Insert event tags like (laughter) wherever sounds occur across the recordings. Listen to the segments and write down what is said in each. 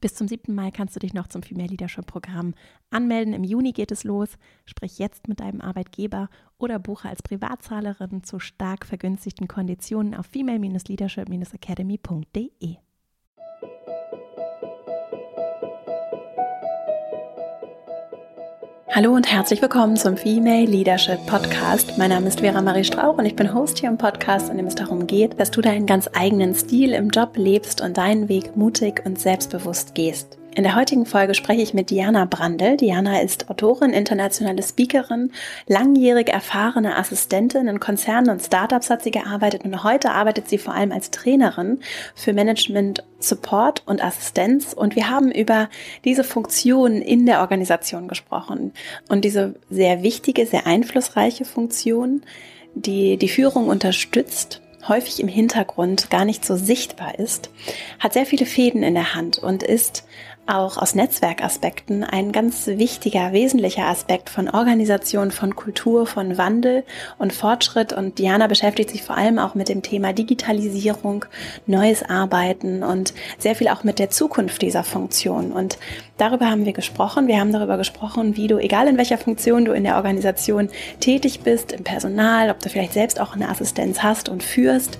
Bis zum 7. Mai kannst du dich noch zum Female Leadership Programm anmelden. Im Juni geht es los. Sprich jetzt mit deinem Arbeitgeber oder buche als Privatzahlerin zu stark vergünstigten Konditionen auf female-leadership-academy.de. Hallo und herzlich willkommen zum Female Leadership Podcast. Mein Name ist Vera Marie Strauch und ich bin Host hier im Podcast, in dem es darum geht, dass du deinen ganz eigenen Stil im Job lebst und deinen Weg mutig und selbstbewusst gehst. In der heutigen Folge spreche ich mit Diana Brandl. Diana ist Autorin, internationale Speakerin, langjährig erfahrene Assistentin in Konzernen und Startups hat sie gearbeitet und heute arbeitet sie vor allem als Trainerin für Management, Support und Assistenz und wir haben über diese Funktion in der Organisation gesprochen und diese sehr wichtige, sehr einflussreiche Funktion, die die Führung unterstützt häufig im Hintergrund gar nicht so sichtbar ist, hat sehr viele Fäden in der Hand und ist auch aus Netzwerkaspekten ein ganz wichtiger, wesentlicher Aspekt von Organisation, von Kultur, von Wandel und Fortschritt. Und Diana beschäftigt sich vor allem auch mit dem Thema Digitalisierung, neues Arbeiten und sehr viel auch mit der Zukunft dieser Funktion. Und darüber haben wir gesprochen. Wir haben darüber gesprochen, wie du, egal in welcher Funktion du in der Organisation tätig bist, im Personal, ob du vielleicht selbst auch eine Assistenz hast und führst,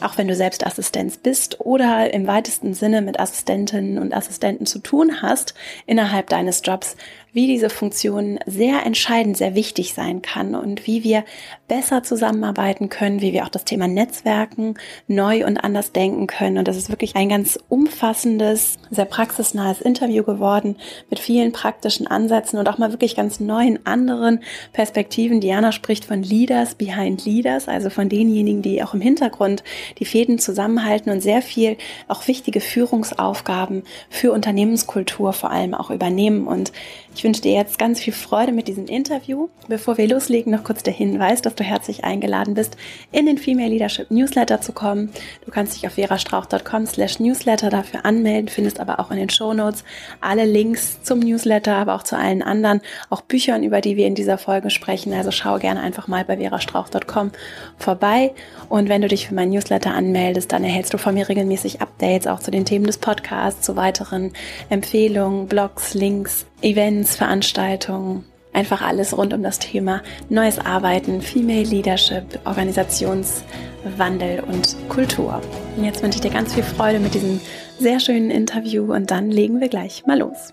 auch wenn du selbst Assistenz bist oder im weitesten Sinne mit Assistentinnen und Assistenten zu tun hast innerhalb deines Jobs, wie diese Funktion sehr entscheidend, sehr wichtig sein kann und wie wir besser zusammenarbeiten können, wie wir auch das Thema Netzwerken neu und anders denken können. Und das ist wirklich ein ganz umfassendes, sehr praxisnahes Interview geworden mit vielen praktischen Ansätzen und auch mal wirklich ganz neuen anderen Perspektiven. Diana spricht von Leaders behind Leaders, also von denjenigen, die auch im Hintergrund die Fäden zusammenhalten und sehr viel auch wichtige Führungsaufgaben für Unternehmenskultur vor allem auch übernehmen. Und ich wünsche dir jetzt ganz viel Freude mit diesem Interview. Bevor wir loslegen, noch kurz der Hinweis, dass du herzlich eingeladen bist, in den Female Leadership Newsletter zu kommen. Du kannst dich auf verastrauch.com slash newsletter dafür anmelden, findest aber auch in den Show Notes alle Links zum Newsletter, aber auch zu allen anderen, auch Büchern, über die wir in dieser Folge sprechen. Also schau gerne einfach mal bei verastrauch.com vorbei. Und wenn du dich für meinen Newsletter anmeldest, dann erhältst du von mir regelmäßig Updates auch zu den Themen des Podcasts, zu weiteren Empfehlungen, Blogs, Links, Events, Veranstaltungen, einfach alles rund um das Thema neues Arbeiten, Female Leadership, Organisationswandel und Kultur. Und jetzt wünsche ich dir ganz viel Freude mit diesem sehr schönen Interview und dann legen wir gleich mal los.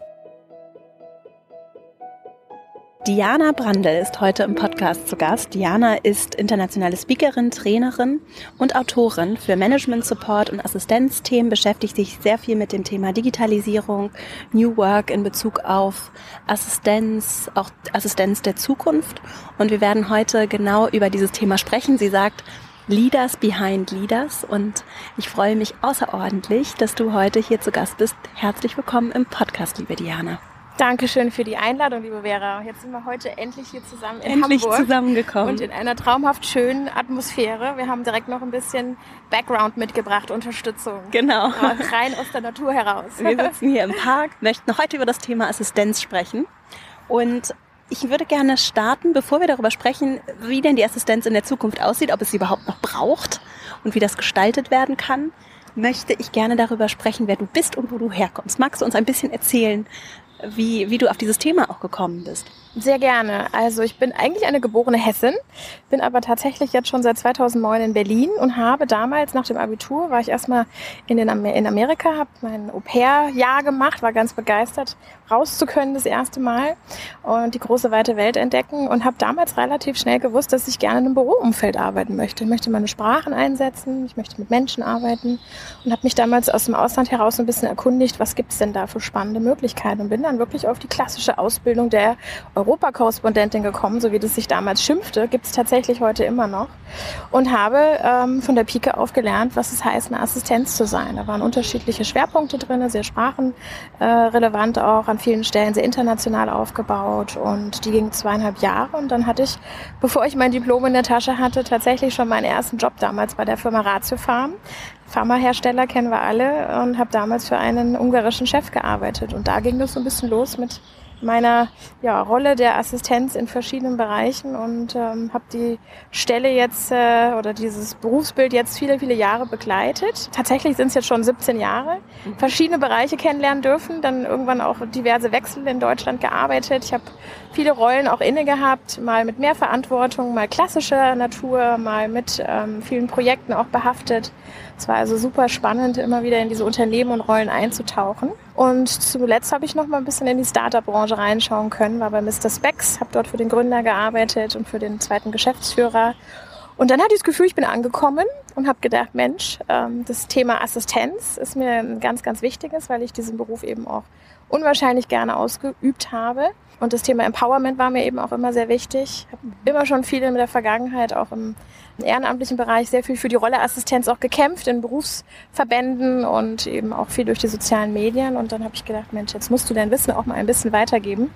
Diana Brandl ist heute im Podcast zu Gast. Diana ist internationale Speakerin, Trainerin und Autorin für Management Support und Assistenzthemen, beschäftigt sich sehr viel mit dem Thema Digitalisierung, New Work in Bezug auf Assistenz, auch Assistenz der Zukunft. Und wir werden heute genau über dieses Thema sprechen. Sie sagt, Leaders behind Leaders und ich freue mich außerordentlich, dass du heute hier zu Gast bist. Herzlich willkommen im Podcast, liebe Diana. Dankeschön für die Einladung, liebe Vera. Jetzt sind wir heute endlich hier zusammen in endlich Hamburg. zusammengekommen. Und in einer traumhaft schönen Atmosphäre. Wir haben direkt noch ein bisschen Background mitgebracht, Unterstützung. Genau. rein aus der Natur heraus. Wir sitzen hier im Park, möchten heute über das Thema Assistenz sprechen. Und ich würde gerne starten, bevor wir darüber sprechen, wie denn die Assistenz in der Zukunft aussieht, ob es sie überhaupt noch braucht und wie das gestaltet werden kann möchte ich gerne darüber sprechen, wer du bist und wo du herkommst. Magst du uns ein bisschen erzählen, wie, wie du auf dieses Thema auch gekommen bist. Sehr gerne. Also ich bin eigentlich eine geborene Hessin, bin aber tatsächlich jetzt schon seit 2009 in Berlin und habe damals nach dem Abitur, war ich erstmal in, den Amer in Amerika, habe mein Au-pair-Jahr gemacht, war ganz begeistert, raus zu können das erste Mal und die große weite Welt entdecken und habe damals relativ schnell gewusst, dass ich gerne in einem Büroumfeld arbeiten möchte. Ich möchte meine Sprachen einsetzen, ich möchte mit Menschen arbeiten und habe mich damals aus dem Ausland heraus ein bisschen erkundigt, was gibt es denn da für spannende Möglichkeiten und bin dann wirklich auf die klassische Ausbildung der Europakorrespondentin gekommen, so wie das sich damals schimpfte, gibt es tatsächlich heute immer noch. Und habe ähm, von der Pike auf gelernt, was es heißt, eine Assistenz zu sein. Da waren unterschiedliche Schwerpunkte drin, sehr sprachenrelevant äh, auch, an vielen Stellen sehr international aufgebaut. Und die ging zweieinhalb Jahre. Und dann hatte ich, (laughs) bevor ich mein Diplom in der Tasche hatte, tatsächlich schon meinen ersten Job damals bei der Firma Ratio Farm. Pharmahersteller kennen wir alle und habe damals für einen ungarischen Chef gearbeitet. Und da ging das so ein bisschen los mit meiner ja, Rolle der Assistenz in verschiedenen Bereichen und ähm, habe die Stelle jetzt äh, oder dieses Berufsbild jetzt viele, viele Jahre begleitet. Tatsächlich sind es jetzt schon 17 Jahre. Mhm. Verschiedene Bereiche kennenlernen dürfen, dann irgendwann auch diverse Wechsel in Deutschland gearbeitet. Ich habe viele Rollen auch inne gehabt, mal mit mehr Verantwortung, mal klassischer Natur, mal mit ähm, vielen Projekten auch behaftet. Es war also super spannend, immer wieder in diese Unternehmen und Rollen einzutauchen. Und zuletzt habe ich noch mal ein bisschen in die Startup-Branche reinschauen können, war bei Mr. Specs, habe dort für den Gründer gearbeitet und für den zweiten Geschäftsführer. Und dann hatte ich das Gefühl, ich bin angekommen und habe gedacht, Mensch, ähm, das Thema Assistenz ist mir ein ganz, ganz wichtiges, weil ich diesen Beruf eben auch unwahrscheinlich gerne ausgeübt habe. Und das Thema Empowerment war mir eben auch immer sehr wichtig. Ich habe immer schon viel in der Vergangenheit, auch im ehrenamtlichen Bereich, sehr viel für die Rolle Assistenz auch gekämpft in Berufsverbänden und eben auch viel durch die sozialen Medien. Und dann habe ich gedacht, Mensch, jetzt musst du dein Wissen auch mal ein bisschen weitergeben.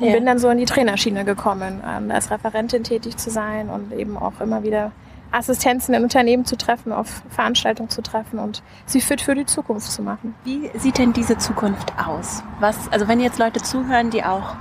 Und ja. bin dann so in die Trainerschiene gekommen, ähm, als Referentin tätig zu sein und eben auch immer wieder Assistenzen in Unternehmen zu treffen, auf Veranstaltungen zu treffen und sie fit für die Zukunft zu machen. Wie sieht denn diese Zukunft aus? Was, also wenn jetzt Leute zuhören, die auch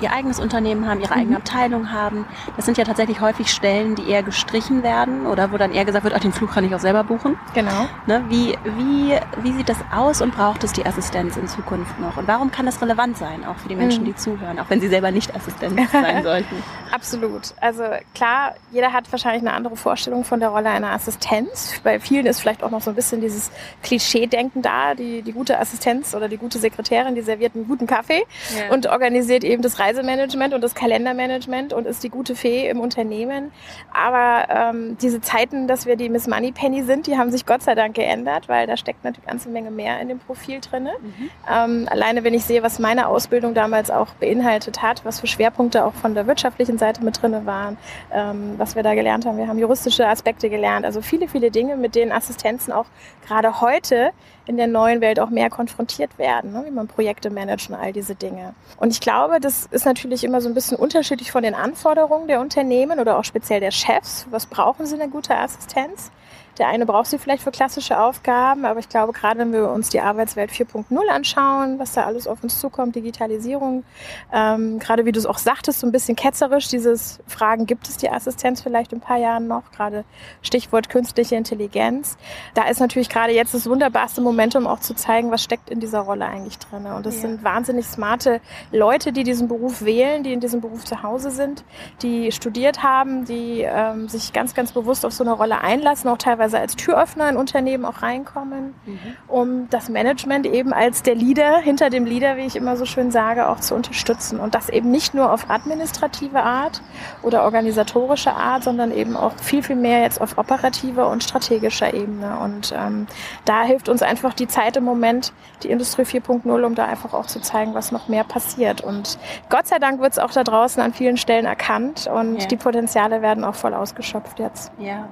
ihr eigenes Unternehmen haben, ihre eigene mhm. Abteilung haben. Das sind ja tatsächlich häufig Stellen, die eher gestrichen werden oder wo dann eher gesagt wird, ach, den Flug kann ich auch selber buchen. Genau. Ne, wie, wie, wie sieht das aus und braucht es die Assistenz in Zukunft noch? Und warum kann das relevant sein, auch für die Menschen, mhm. die zuhören, auch wenn sie selber nicht Assistenz sein (laughs) sollten? Absolut. Also klar, jeder hat wahrscheinlich eine andere Vorstellung von der Rolle einer Assistenz. Bei vielen ist vielleicht auch noch so ein bisschen dieses Klischee-Denken da, die, die gute Assistenz oder die gute Sekretärin, die serviert einen guten Kaffee ja. und organisiert eben das Reisemanagement und das Kalendermanagement und ist die gute Fee im Unternehmen. Aber ähm, diese Zeiten, dass wir die Miss Money Penny sind, die haben sich Gott sei Dank geändert, weil da steckt natürlich eine ganze Menge mehr in dem Profil drin. Mhm. Ähm, alleine wenn ich sehe, was meine Ausbildung damals auch beinhaltet hat, was für Schwerpunkte auch von der wirtschaftlichen Seite mit drin waren, ähm, was wir da gelernt haben. Wir haben juristische Aspekte gelernt, also viele, viele Dinge, mit denen Assistenzen auch gerade heute in der neuen Welt auch mehr konfrontiert werden, ne? wie man Projekte managt und all diese Dinge. Und ich glaube, das ist natürlich immer so ein bisschen unterschiedlich von den Anforderungen der Unternehmen oder auch speziell der Chefs. Was brauchen sie eine gute Assistenz? Der eine braucht sie vielleicht für klassische Aufgaben, aber ich glaube, gerade wenn wir uns die Arbeitswelt 4.0 anschauen, was da alles auf uns zukommt, Digitalisierung, ähm, gerade wie du es auch sagtest, so ein bisschen ketzerisch, dieses Fragen, gibt es die Assistenz vielleicht in ein paar Jahren noch, gerade Stichwort künstliche Intelligenz. Da ist natürlich gerade jetzt das wunderbarste Momentum auch zu zeigen, was steckt in dieser Rolle eigentlich drin. Und das ja. sind wahnsinnig smarte Leute, die diesen Beruf wählen, die in diesem Beruf zu Hause sind, die studiert haben, die ähm, sich ganz, ganz bewusst auf so eine Rolle einlassen, auch teilweise teilweise als Türöffner in Unternehmen auch reinkommen, mhm. um das Management eben als der Leader, hinter dem Leader, wie ich immer so schön sage, auch zu unterstützen. Und das eben nicht nur auf administrative Art oder organisatorische Art, sondern eben auch viel, viel mehr jetzt auf operativer und strategischer Ebene. Und ähm, da hilft uns einfach die Zeit im Moment, die Industrie 4.0, um da einfach auch zu zeigen, was noch mehr passiert. Und Gott sei Dank wird es auch da draußen an vielen Stellen erkannt und ja. die Potenziale werden auch voll ausgeschöpft jetzt. Ja,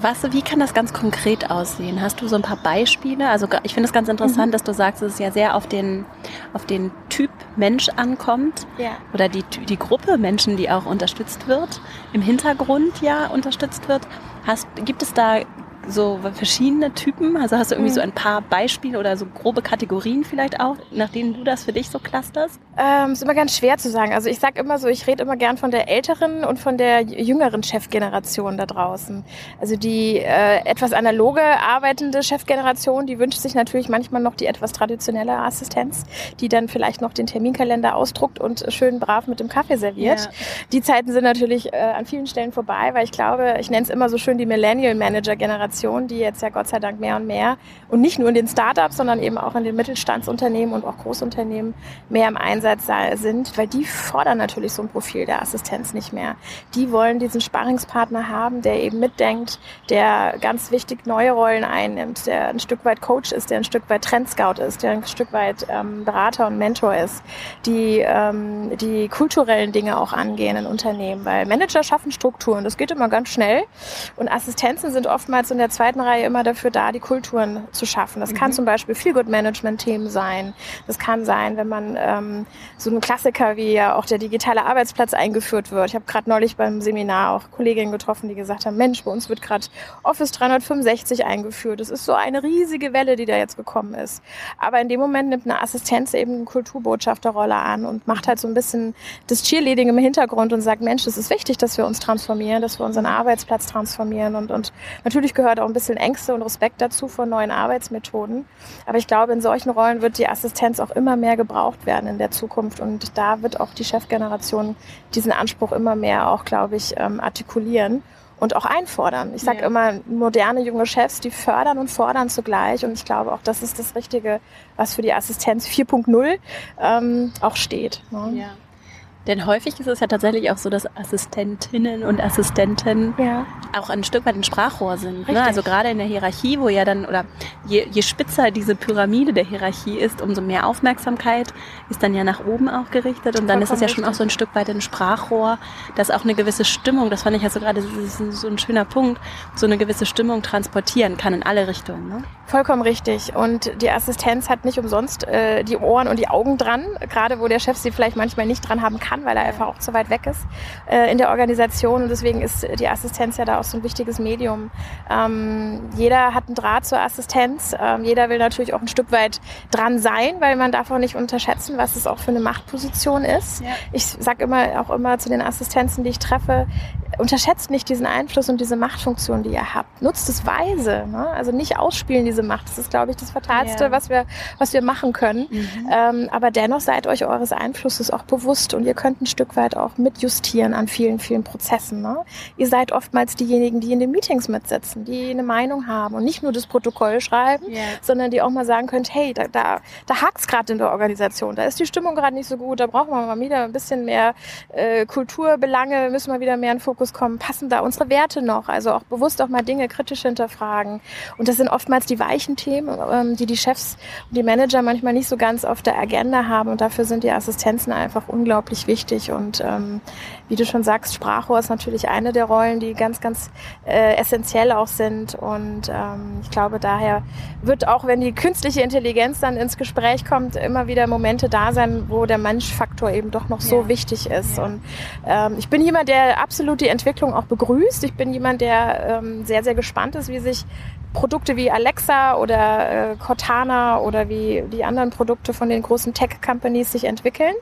was, wie kann das ganz konkret aussehen? Hast du so ein paar Beispiele? Also ich finde es ganz interessant, mhm. dass du sagst, dass es ja sehr auf den, auf den Typ Mensch ankommt. Ja. Oder die, die Gruppe Menschen, die auch unterstützt wird, im Hintergrund ja unterstützt wird. Hast, gibt es da so verschiedene Typen? Also hast du irgendwie mhm. so ein paar Beispiele oder so grobe Kategorien vielleicht auch, nach denen du das für dich so clusterst? Ähm, ist immer ganz schwer zu sagen. Also ich sag immer so, ich rede immer gern von der älteren und von der jüngeren Chefgeneration da draußen. Also die äh, etwas analoge arbeitende Chefgeneration, die wünscht sich natürlich manchmal noch die etwas traditionelle Assistenz, die dann vielleicht noch den Terminkalender ausdruckt und schön brav mit dem Kaffee serviert. Ja. Die Zeiten sind natürlich äh, an vielen Stellen vorbei, weil ich glaube, ich nenne es immer so schön die Millennial Manager Generation Generation, die jetzt ja Gott sei Dank mehr und mehr und nicht nur in den Startups, sondern eben auch in den Mittelstandsunternehmen und auch Großunternehmen mehr im Einsatz sind, weil die fordern natürlich so ein Profil der Assistenz nicht mehr. Die wollen diesen Sparringspartner haben, der eben mitdenkt, der ganz wichtig neue Rollen einnimmt, der ein Stück weit Coach ist, der ein Stück weit Trendscout ist, der ein Stück weit ähm, Berater und Mentor ist, die ähm, die kulturellen Dinge auch angehen in Unternehmen, weil Manager schaffen Strukturen, das geht immer ganz schnell und Assistenzen sind oftmals in der der zweiten Reihe immer dafür da, die Kulturen zu schaffen. Das mhm. kann zum Beispiel Feel Good Management Themen sein. Das kann sein, wenn man ähm, so ein Klassiker wie ja auch der digitale Arbeitsplatz eingeführt wird. Ich habe gerade neulich beim Seminar auch Kolleginnen getroffen, die gesagt haben, Mensch, bei uns wird gerade Office 365 eingeführt. Das ist so eine riesige Welle, die da jetzt gekommen ist. Aber in dem Moment nimmt eine Assistenz eben eine Kulturbotschafterrolle an und macht halt so ein bisschen das Cheerleading im Hintergrund und sagt, Mensch, es ist wichtig, dass wir uns transformieren, dass wir unseren Arbeitsplatz transformieren und, und natürlich gehört auch ein bisschen Ängste und Respekt dazu vor neuen Arbeitsmethoden. Aber ich glaube, in solchen Rollen wird die Assistenz auch immer mehr gebraucht werden in der Zukunft und da wird auch die Chefgeneration diesen Anspruch immer mehr auch, glaube ich, ähm, artikulieren und auch einfordern. Ich sage ja. immer, moderne junge Chefs, die fördern und fordern zugleich. Und ich glaube auch, das ist das Richtige, was für die Assistenz 4.0 ähm, auch steht. Ne? Ja. Denn häufig ist es ja tatsächlich auch so, dass Assistentinnen und Assistenten ja. auch ein Stück weit ein Sprachrohr sind. Ne? Also gerade in der Hierarchie, wo ja dann, oder je, je spitzer diese Pyramide der Hierarchie ist, umso mehr Aufmerksamkeit ist dann ja nach oben auch gerichtet. Und dann Vollkommen ist es ja schon auch so ein Stück weit ein Sprachrohr, dass auch eine gewisse Stimmung, das fand ich ja so gerade so ein schöner Punkt, so eine gewisse Stimmung transportieren kann in alle Richtungen. Ne? Vollkommen richtig. Und die Assistenz hat nicht umsonst äh, die Ohren und die Augen dran, gerade wo der Chef sie vielleicht manchmal nicht dran haben kann kann, weil er einfach auch zu weit weg ist äh, in der Organisation. Und deswegen ist die Assistenz ja da auch so ein wichtiges Medium. Ähm, jeder hat einen Draht zur Assistenz. Ähm, jeder will natürlich auch ein Stück weit dran sein, weil man darf auch nicht unterschätzen, was es auch für eine Machtposition ist. Ja. Ich sage immer auch immer zu den Assistenzen, die ich treffe, unterschätzt nicht diesen Einfluss und diese Machtfunktion, die ihr habt. Nutzt es weise. Ne? Also nicht ausspielen diese Macht. Das ist, glaube ich, das Fatalste, ja. was, wir, was wir machen können. Mhm. Ähm, aber dennoch seid euch eures Einflusses auch bewusst und ihr könnt ein Stück weit auch mitjustieren an vielen, vielen Prozessen. Ne? Ihr seid oftmals diejenigen, die in den Meetings mitsitzen, die eine Meinung haben und nicht nur das Protokoll schreiben, yeah. sondern die auch mal sagen könnt, hey, da, da, da hakt es gerade in der Organisation, da ist die Stimmung gerade nicht so gut, da brauchen wir mal wieder ein bisschen mehr äh, Kulturbelange, müssen wir wieder mehr in Fokus kommen, passen da unsere Werte noch, also auch bewusst auch mal Dinge kritisch hinterfragen. Und das sind oftmals die weichen Themen, ähm, die die Chefs und die Manager manchmal nicht so ganz auf der Agenda haben und dafür sind die Assistenzen einfach unglaublich wichtig und ähm, wie du schon sagst, Sprachrohr ist natürlich eine der Rollen, die ganz, ganz äh, essentiell auch sind. Und ähm, ich glaube, daher wird auch, wenn die künstliche Intelligenz dann ins Gespräch kommt, immer wieder Momente da sein, wo der Menschfaktor eben doch noch so ja. wichtig ist. Ja. Und ähm, ich bin jemand, der absolut die Entwicklung auch begrüßt. Ich bin jemand, der ähm, sehr, sehr gespannt ist, wie sich Produkte wie Alexa oder äh, Cortana oder wie die anderen Produkte von den großen Tech-Companies sich entwickeln.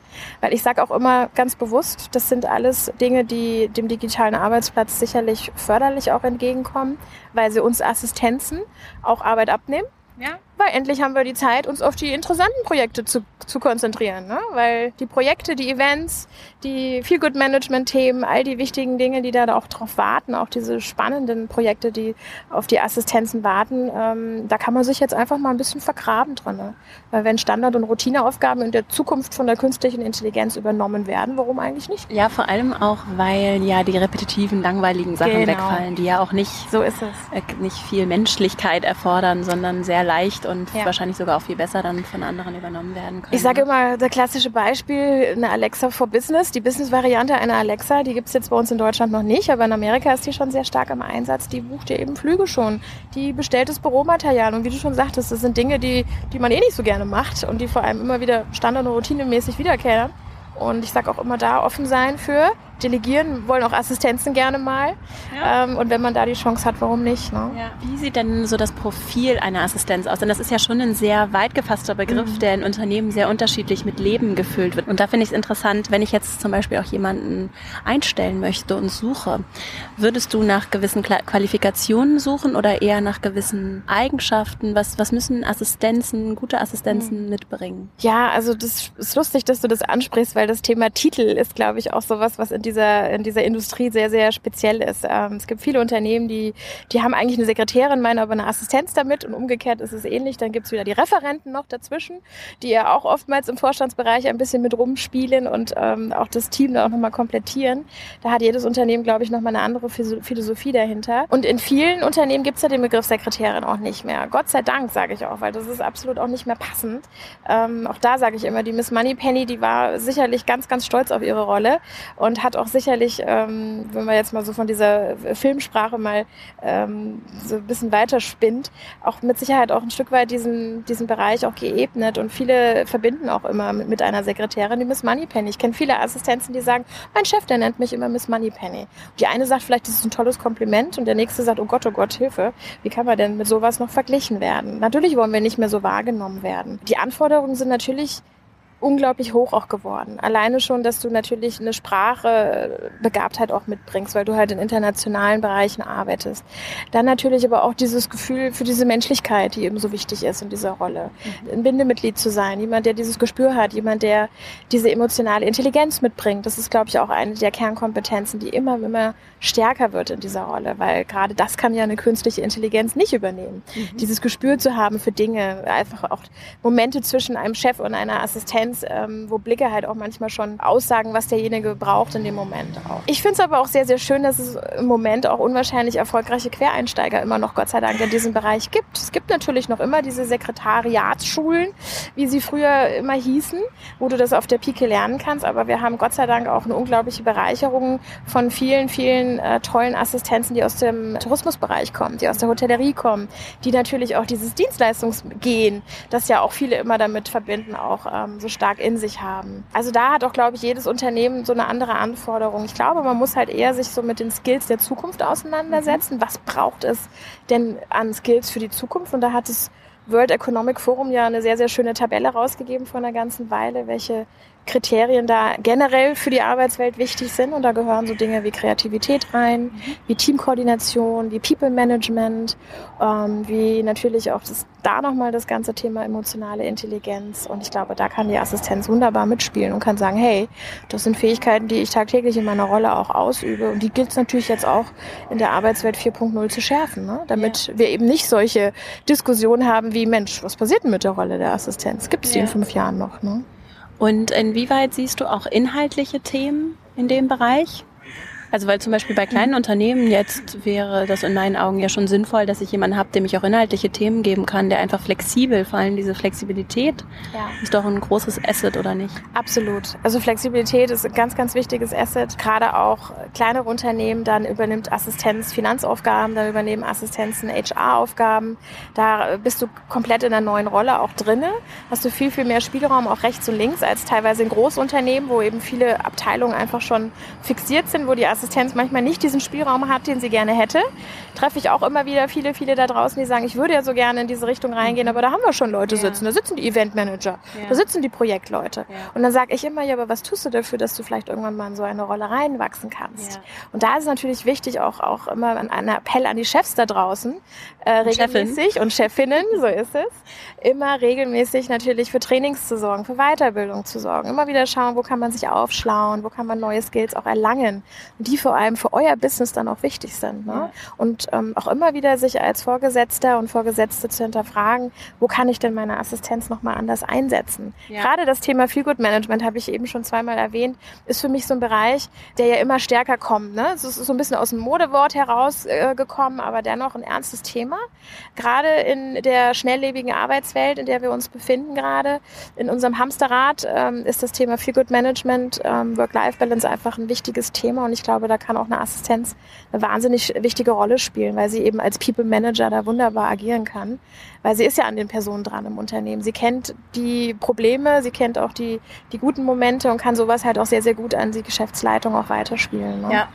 Weil ich sage auch immer ganz bewusst, das sind alles Dinge, die dem digitalen Arbeitsplatz sicherlich förderlich auch entgegenkommen, weil sie uns Assistenzen auch Arbeit abnehmen. Ja. Weil endlich haben wir die Zeit, uns auf die interessanten Projekte zu, zu konzentrieren. Ne? Weil die Projekte, die Events, die Feel-Good-Management-Themen, all die wichtigen Dinge, die da auch drauf warten, auch diese spannenden Projekte, die auf die Assistenzen warten, ähm, da kann man sich jetzt einfach mal ein bisschen vergraben drin. Ne? Weil wenn Standard- und Routineaufgaben in der Zukunft von der künstlichen Intelligenz übernommen werden, warum eigentlich nicht? Ja, vor allem auch, weil ja die repetitiven, langweiligen Sachen genau. wegfallen, die ja auch nicht, so ist es. Äh, nicht viel Menschlichkeit erfordern, sondern sehr leicht und ja. wahrscheinlich sogar auch viel besser dann von anderen übernommen werden können. Ich sage immer, das klassische Beispiel, eine Alexa for Business, die Business-Variante einer Alexa, die gibt es jetzt bei uns in Deutschland noch nicht, aber in Amerika ist die schon sehr stark im Einsatz. Die bucht dir eben Flüge schon, die bestellt das Büromaterial und wie du schon sagtest, das sind Dinge, die, die man eh nicht so gerne macht und die vor allem immer wieder standard- und routinemäßig wiederkehren. Und ich sage auch immer da offen sein für delegieren wollen auch Assistenzen gerne mal. Ja. Ähm, und wenn man da die Chance hat, warum nicht? Ne? Ja. Wie sieht denn so das Profil einer Assistenz aus? Denn das ist ja schon ein sehr weit gefasster Begriff, mhm. der in Unternehmen sehr unterschiedlich mit Leben gefüllt wird. Und da finde ich es interessant, wenn ich jetzt zum Beispiel auch jemanden einstellen möchte und suche, würdest du nach gewissen Qualifikationen suchen oder eher nach gewissen Eigenschaften? Was, was müssen Assistenzen, gute Assistenzen mhm. mitbringen? Ja, also das ist lustig, dass du das ansprichst, weil das Thema Titel ist, glaube ich, auch sowas, was in dieser, in dieser Industrie sehr, sehr speziell ist. Ähm, es gibt viele Unternehmen, die, die haben eigentlich eine Sekretärin, meinen aber eine Assistenz damit und umgekehrt ist es ähnlich. Dann gibt es wieder die Referenten noch dazwischen, die ja auch oftmals im Vorstandsbereich ein bisschen mit rumspielen und ähm, auch das Team da auch nochmal komplettieren. Da hat jedes Unternehmen, glaube ich, nochmal eine andere Philosophie dahinter. Und in vielen Unternehmen gibt es ja den Begriff Sekretärin auch nicht mehr. Gott sei Dank, sage ich auch, weil das ist absolut auch nicht mehr passend. Ähm, auch da sage ich immer, die Miss Moneypenny, die war sicherlich ganz, ganz stolz auf ihre Rolle und hat auch sicherlich, ähm, wenn man jetzt mal so von dieser Filmsprache mal ähm, so ein bisschen weiter spinnt, auch mit Sicherheit auch ein Stück weit diesen, diesen Bereich auch geebnet. Und viele verbinden auch immer mit, mit einer Sekretärin die Miss Moneypenny. Ich kenne viele Assistenzen, die sagen, mein Chef, der nennt mich immer Miss Moneypenny. Die eine sagt vielleicht, das ist ein tolles Kompliment und der nächste sagt, oh Gott, oh Gott, Hilfe. Wie kann man denn mit sowas noch verglichen werden? Natürlich wollen wir nicht mehr so wahrgenommen werden. Die Anforderungen sind natürlich unglaublich hoch auch geworden. Alleine schon, dass du natürlich eine Sprache Begabtheit auch mitbringst, weil du halt in internationalen Bereichen arbeitest. Dann natürlich aber auch dieses Gefühl für diese Menschlichkeit, die eben so wichtig ist in dieser Rolle. Mhm. Ein Bindemitglied zu sein, jemand, der dieses Gespür hat, jemand, der diese emotionale Intelligenz mitbringt. Das ist, glaube ich, auch eine der Kernkompetenzen, die immer, immer stärker wird in dieser Rolle, weil gerade das kann ja eine künstliche Intelligenz nicht übernehmen. Mhm. Dieses Gespür zu haben für Dinge, einfach auch Momente zwischen einem Chef und einer Assistenz Assistenz, ähm, wo Blicke halt auch manchmal schon aussagen, was derjenige braucht in dem Moment auch. Ich finde es aber auch sehr, sehr schön, dass es im Moment auch unwahrscheinlich erfolgreiche Quereinsteiger immer noch, Gott sei Dank, in diesem Bereich gibt. Es gibt natürlich noch immer diese Sekretariatsschulen, wie sie früher immer hießen, wo du das auf der Pike lernen kannst, aber wir haben Gott sei Dank auch eine unglaubliche Bereicherung von vielen, vielen äh, tollen Assistenzen, die aus dem Tourismusbereich kommen, die aus der Hotellerie kommen, die natürlich auch dieses Dienstleistungsgehen, das ja auch viele immer damit verbinden, auch ähm, so stark in sich haben. Also da hat auch, glaube ich, jedes Unternehmen so eine andere Anforderung. Ich glaube, man muss halt eher sich so mit den Skills der Zukunft auseinandersetzen. Mhm. Was braucht es denn an Skills für die Zukunft? Und da hat das World Economic Forum ja eine sehr, sehr schöne Tabelle rausgegeben vor einer ganzen Weile, welche Kriterien da generell für die Arbeitswelt wichtig sind. Und da gehören so Dinge wie Kreativität rein, wie Teamkoordination, wie People Management, ähm, wie natürlich auch das, da nochmal das ganze Thema emotionale Intelligenz. Und ich glaube, da kann die Assistenz wunderbar mitspielen und kann sagen, hey, das sind Fähigkeiten, die ich tagtäglich in meiner Rolle auch ausübe. Und die gilt es natürlich jetzt auch in der Arbeitswelt 4.0 zu schärfen, ne? damit ja. wir eben nicht solche Diskussionen haben wie, Mensch, was passiert denn mit der Rolle der Assistenz? Gibt es die ja. in fünf Jahren noch? Ne? Und inwieweit siehst du auch inhaltliche Themen in dem Bereich? Also weil zum Beispiel bei kleinen Unternehmen jetzt wäre das in meinen Augen ja schon sinnvoll, dass ich jemanden habe, dem ich auch inhaltliche Themen geben kann, der einfach flexibel, vor allem diese Flexibilität ja. ist doch ein großes Asset, oder nicht? Absolut. Also Flexibilität ist ein ganz, ganz wichtiges Asset. Gerade auch kleinere Unternehmen, dann übernimmt Assistenz Finanzaufgaben, dann übernehmen Assistenzen HR-Aufgaben. Da bist du komplett in einer neuen Rolle auch drinne. Hast du viel, viel mehr Spielraum auch rechts und links als teilweise in Großunternehmen, wo eben viele Abteilungen einfach schon fixiert sind, wo die Assistenz manchmal nicht diesen Spielraum hat, den sie gerne hätte. Treffe ich auch immer wieder viele, viele da draußen, die sagen, ich würde ja so gerne in diese Richtung reingehen, aber da haben wir schon Leute ja. sitzen. Da sitzen die Eventmanager, ja. da sitzen die Projektleute. Ja. Und dann sage ich immer, ja, aber was tust du dafür, dass du vielleicht irgendwann mal in so eine Rolle reinwachsen kannst? Und da ist es natürlich wichtig, auch, auch immer ein Appell an die Chefs da draußen, äh, regelmäßig Chefin. und Chefinnen, (laughs) so ist es, immer regelmäßig natürlich für Trainings zu sorgen, für Weiterbildung zu sorgen. Immer wieder schauen, wo kann man sich aufschlauen, wo kann man neue Skills auch erlangen. Und die vor allem für euer Business dann auch wichtig sind. Ne? Ja. Und ähm, auch immer wieder sich als Vorgesetzter und Vorgesetzte zu hinterfragen, wo kann ich denn meine Assistenz nochmal anders einsetzen? Ja. Gerade das Thema Feel Good Management habe ich eben schon zweimal erwähnt, ist für mich so ein Bereich, der ja immer stärker kommt. Ne? Es ist so ein bisschen aus dem Modewort herausgekommen, äh, aber dennoch ein ernstes Thema. Gerade in der schnelllebigen Arbeitswelt, in der wir uns befinden gerade, in unserem Hamsterrad, ähm, ist das Thema Feel Good Management, ähm, Work-Life-Balance einfach ein wichtiges Thema und ich glaube, glaube, da kann auch eine Assistenz eine wahnsinnig wichtige Rolle spielen, weil sie eben als People Manager da wunderbar agieren kann, weil sie ist ja an den Personen dran im Unternehmen. Sie kennt die Probleme, sie kennt auch die, die guten Momente und kann sowas halt auch sehr, sehr gut an die Geschäftsleitung auch weiterspielen. Ne? Ja,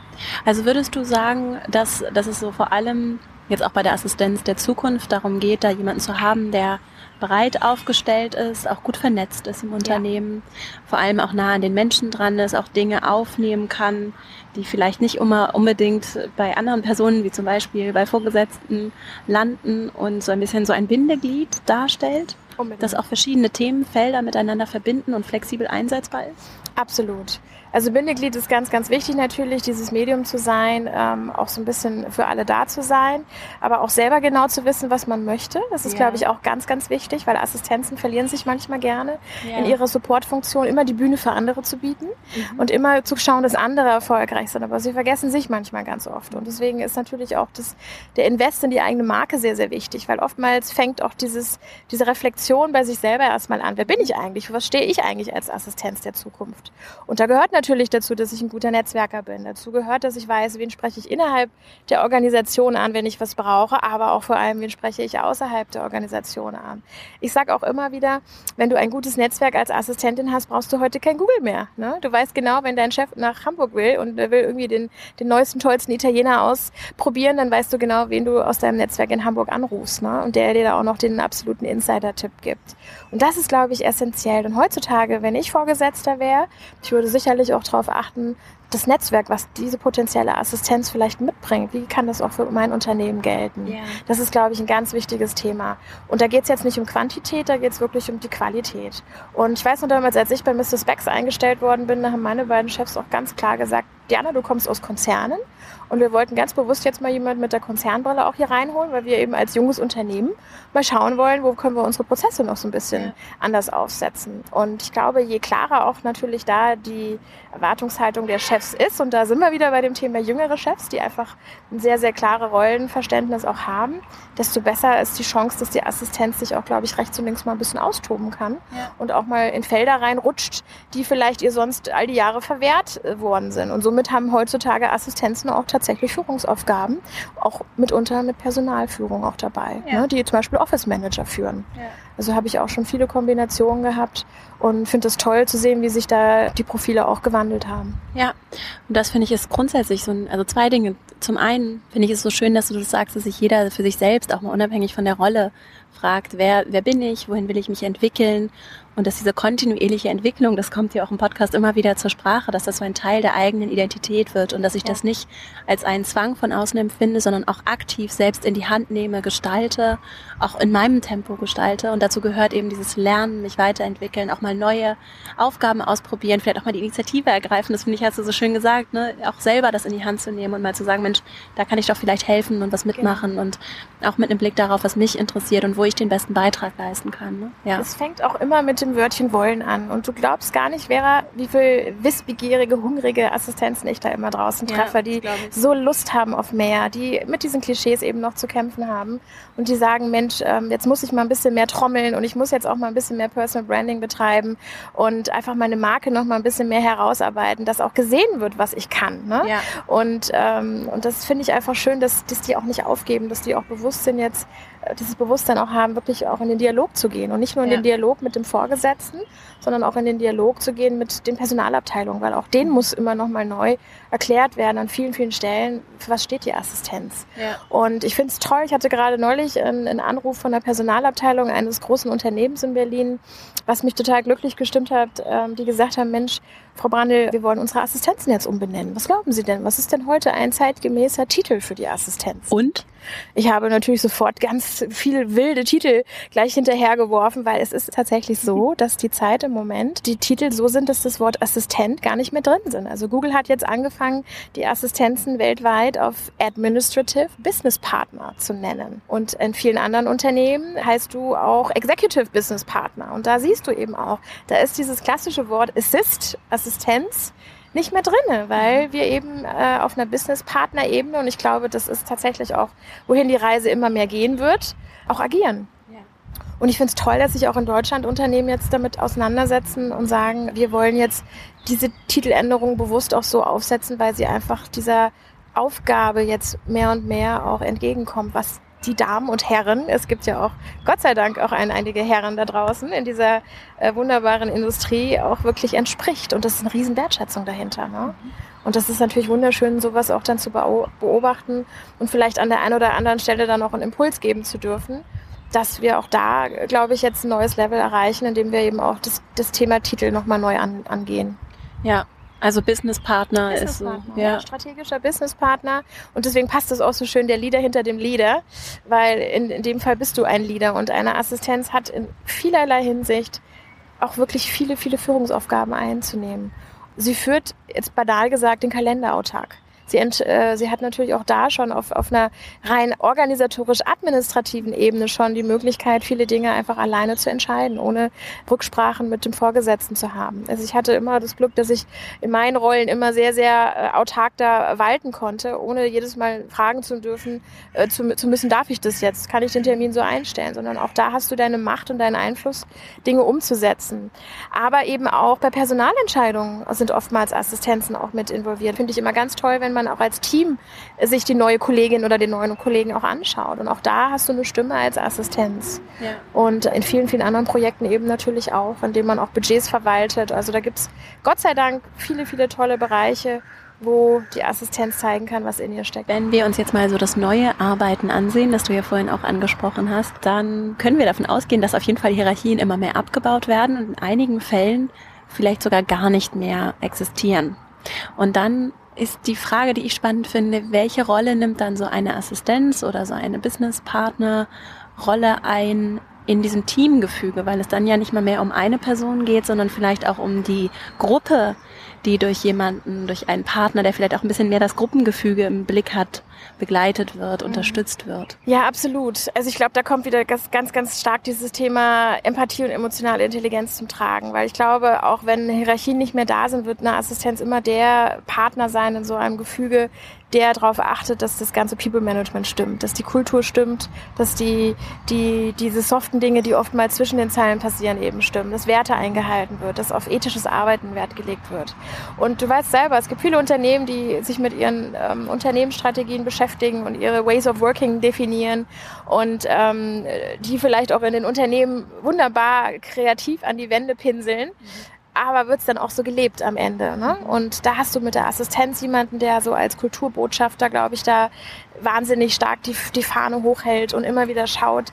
also würdest du sagen, dass, dass es so vor allem jetzt auch bei der Assistenz der Zukunft darum geht, da jemanden zu haben, der breit aufgestellt ist, auch gut vernetzt ist im Unternehmen, ja. vor allem auch nah an den Menschen dran ist, auch Dinge aufnehmen kann, die vielleicht nicht immer unbedingt bei anderen Personen, wie zum Beispiel bei Vorgesetzten, landen und so ein bisschen so ein Bindeglied darstellt, unbedingt. das auch verschiedene Themenfelder miteinander verbinden und flexibel einsetzbar ist? Absolut. Also Bindeglied ist ganz, ganz wichtig natürlich, dieses Medium zu sein, ähm, auch so ein bisschen für alle da zu sein, aber auch selber genau zu wissen, was man möchte. Das ist, ja. glaube ich, auch ganz, ganz wichtig, weil Assistenzen verlieren sich manchmal gerne ja. in ihrer Supportfunktion, immer die Bühne für andere zu bieten mhm. und immer zu schauen, dass andere erfolgreich sind. Aber sie vergessen sich manchmal ganz oft. Und deswegen ist natürlich auch das, der Invest in die eigene Marke sehr, sehr wichtig, weil oftmals fängt auch dieses, diese Reflexion bei sich selber erstmal an. Wer bin ich eigentlich? Was stehe ich eigentlich als Assistenz der Zukunft? Und da gehört natürlich dazu, dass ich ein guter Netzwerker bin. Dazu gehört, dass ich weiß, wen spreche ich innerhalb der Organisation an, wenn ich was brauche, aber auch vor allem, wen spreche ich außerhalb der Organisation an. Ich sage auch immer wieder, wenn du ein gutes Netzwerk als Assistentin hast, brauchst du heute kein Google mehr. Ne? Du weißt genau, wenn dein Chef nach Hamburg will und will irgendwie den, den neuesten, tollsten Italiener ausprobieren, dann weißt du genau, wen du aus deinem Netzwerk in Hamburg anrufst. Ne? Und der dir da auch noch den absoluten Insider-Tipp gibt. Und das ist, glaube ich, essentiell. Und heutzutage, wenn ich Vorgesetzter wäre, ich würde sicherlich auch darauf achten, das Netzwerk, was diese potenzielle Assistenz vielleicht mitbringt, wie kann das auch für mein Unternehmen gelten? Yeah. Das ist, glaube ich, ein ganz wichtiges Thema. Und da geht es jetzt nicht um Quantität, da geht es wirklich um die Qualität. Und ich weiß noch damals, als ich bei Mrs. Becks eingestellt worden bin, da haben meine beiden Chefs auch ganz klar gesagt, Diana, du kommst aus Konzernen und wir wollten ganz bewusst jetzt mal jemand mit der Konzernbrille auch hier reinholen, weil wir eben als junges Unternehmen mal schauen wollen, wo können wir unsere Prozesse noch so ein bisschen ja. anders aufsetzen. Und ich glaube, je klarer auch natürlich da die Erwartungshaltung der Chefs ist, und da sind wir wieder bei dem Thema jüngere Chefs, die einfach ein sehr, sehr klare Rollenverständnis auch haben, desto besser ist die Chance, dass die Assistenz sich auch, glaube ich, rechts und links mal ein bisschen austoben kann ja. und auch mal in Felder reinrutscht, die vielleicht ihr sonst all die Jahre verwehrt äh, worden sind. Und somit haben heutzutage Assistenzen auch tatsächlich Führungsaufgaben, auch mitunter mit Personalführung auch dabei, ja. ne, die zum Beispiel Office Manager führen. Ja. Also habe ich auch schon viele Kombinationen gehabt und finde es toll zu sehen, wie sich da die Profile auch gewandelt haben. Ja, und das finde ich ist grundsätzlich so ein, also zwei Dinge. Zum einen finde ich es so schön, dass du das sagst, dass sich jeder für sich selbst auch mal unabhängig von der Rolle fragt, wer, wer bin ich, wohin will ich mich entwickeln und dass diese kontinuierliche Entwicklung, das kommt ja auch im Podcast immer wieder zur Sprache, dass das so ein Teil der eigenen Identität wird und dass ich ja. das nicht als einen Zwang von außen empfinde, sondern auch aktiv selbst in die Hand nehme, gestalte, auch in meinem Tempo gestalte. Und dazu gehört eben dieses Lernen, mich weiterentwickeln, auch mal neue Aufgaben ausprobieren, vielleicht auch mal die Initiative ergreifen. Das finde ich, hast du so schön gesagt, ne? auch selber das in die Hand zu nehmen und mal zu sagen, Mensch, da kann ich doch vielleicht helfen und was mitmachen genau. und auch mit einem Blick darauf, was mich interessiert und wo ich den besten Beitrag leisten kann. Ne? Ja. Es fängt auch immer mit dem Wörtchen wollen an. Und du glaubst gar nicht, Vera, wie viel wissbegierige, hungrige Assistenzen ich da immer draußen treffe, ja, die so Lust haben auf mehr, die mit diesen Klischees eben noch zu kämpfen haben und die sagen, Mensch, ähm, jetzt muss ich mal ein bisschen mehr trommeln und ich muss jetzt auch mal ein bisschen mehr Personal Branding betreiben und einfach meine Marke noch mal ein bisschen mehr herausarbeiten, dass auch gesehen wird, was ich kann. Ne? Ja. Und, ähm, und das finde ich einfach schön, dass, dass die auch nicht aufgeben, dass die auch bewusst sind jetzt, dieses Bewusstsein auch haben, wirklich auch in den Dialog zu gehen und nicht nur in ja. den Dialog mit dem Vorgesetzten, sondern auch in den Dialog zu gehen mit den Personalabteilungen, weil auch denen muss immer noch mal neu erklärt werden an vielen, vielen Stellen, für was steht die Assistenz. Ja. Und ich finde es toll, ich hatte gerade neulich einen, einen Anruf von der Personalabteilung eines großen Unternehmens in Berlin, was mich total glücklich gestimmt hat, ähm, die gesagt haben, Mensch, Frau Brandl, wir wollen unsere Assistenzen jetzt umbenennen. Was glauben Sie denn? Was ist denn heute ein zeitgemäßer Titel für die Assistenz? Und? Ich habe natürlich sofort ganz viele wilde Titel gleich hinterhergeworfen, weil es ist tatsächlich so, dass die Zeit im Moment die Titel so sind, dass das Wort Assistent gar nicht mehr drin sind. Also Google hat jetzt angefangen, die Assistenzen weltweit auf Administrative Business Partner zu nennen. Und in vielen anderen Unternehmen heißt du auch Executive Business Partner. Und da siehst du eben auch, da ist dieses klassische Wort Assist, Assistenz nicht mehr drinne, weil wir eben äh, auf einer Business-Partner-Ebene und ich glaube, das ist tatsächlich auch, wohin die Reise immer mehr gehen wird, auch agieren. Und ich finde es toll, dass sich auch in Deutschland Unternehmen jetzt damit auseinandersetzen und sagen, wir wollen jetzt diese Titeländerung bewusst auch so aufsetzen, weil sie einfach dieser Aufgabe jetzt mehr und mehr auch entgegenkommt, was die Damen und Herren, es gibt ja auch Gott sei Dank auch ein, einige Herren da draußen in dieser äh, wunderbaren Industrie auch wirklich entspricht. Und das ist eine riesen Wertschätzung dahinter. Ne? Und das ist natürlich wunderschön, sowas auch dann zu beobachten und vielleicht an der einen oder anderen Stelle dann auch einen Impuls geben zu dürfen, dass wir auch da, glaube ich, jetzt ein neues Level erreichen, indem wir eben auch das, das Thema Titel nochmal neu an, angehen. Ja, also Businesspartner Business ist so. Ja. ja. strategischer Businesspartner. Und deswegen passt es auch so schön, der Leader hinter dem Leader, weil in, in dem Fall bist du ein Leader und eine Assistenz hat in vielerlei Hinsicht auch wirklich viele, viele Führungsaufgaben einzunehmen. Sie führt, jetzt banal gesagt, den Kalender autark. Sie, äh, sie hat natürlich auch da schon auf, auf einer rein organisatorisch-administrativen Ebene schon die Möglichkeit, viele Dinge einfach alleine zu entscheiden, ohne Rücksprachen mit dem Vorgesetzten zu haben. Also ich hatte immer das Glück, dass ich in meinen Rollen immer sehr, sehr äh, autark da walten konnte, ohne jedes Mal fragen zu dürfen, äh, zu, zu müssen, darf ich das jetzt? Kann ich den Termin so einstellen? Sondern auch da hast du deine Macht und deinen Einfluss, Dinge umzusetzen. Aber eben auch bei Personalentscheidungen sind oftmals Assistenzen auch mit involviert. Finde ich immer ganz toll, wenn man auch als Team sich die neue Kollegin oder den neuen Kollegen auch anschaut. Und auch da hast du eine Stimme als Assistenz. Ja. Und in vielen, vielen anderen Projekten eben natürlich auch, in denen man auch Budgets verwaltet. Also da gibt es Gott sei Dank viele, viele tolle Bereiche, wo die Assistenz zeigen kann, was in ihr steckt. Wenn wir uns jetzt mal so das neue Arbeiten ansehen, das du ja vorhin auch angesprochen hast, dann können wir davon ausgehen, dass auf jeden Fall Hierarchien immer mehr abgebaut werden und in einigen Fällen vielleicht sogar gar nicht mehr existieren. Und dann ist die Frage, die ich spannend finde, welche Rolle nimmt dann so eine Assistenz oder so eine Businesspartner-Rolle ein in diesem Teamgefüge, weil es dann ja nicht mal mehr um eine Person geht, sondern vielleicht auch um die Gruppe, die durch jemanden, durch einen Partner, der vielleicht auch ein bisschen mehr das Gruppengefüge im Blick hat, begleitet wird, unterstützt wird. Ja, absolut. Also ich glaube, da kommt wieder ganz, ganz, ganz stark dieses Thema Empathie und emotionale Intelligenz zum Tragen, weil ich glaube, auch wenn Hierarchien nicht mehr da sind, wird eine Assistenz immer der Partner sein in so einem Gefüge, der darauf achtet, dass das ganze People Management stimmt, dass die Kultur stimmt, dass die, die, diese soften Dinge, die oftmals zwischen den Zeilen passieren, eben stimmen, dass Werte eingehalten wird, dass auf ethisches Arbeiten Wert gelegt wird. Und du weißt selber, es gibt viele Unternehmen, die sich mit ihren ähm, Unternehmensstrategien beschäftigen und ihre Ways of Working definieren und ähm, die vielleicht auch in den Unternehmen wunderbar kreativ an die Wände pinseln. Mhm aber wird es dann auch so gelebt am Ende. Ne? Und da hast du mit der Assistenz jemanden, der so als Kulturbotschafter, glaube ich, da wahnsinnig stark die, die Fahne hochhält und immer wieder schaut,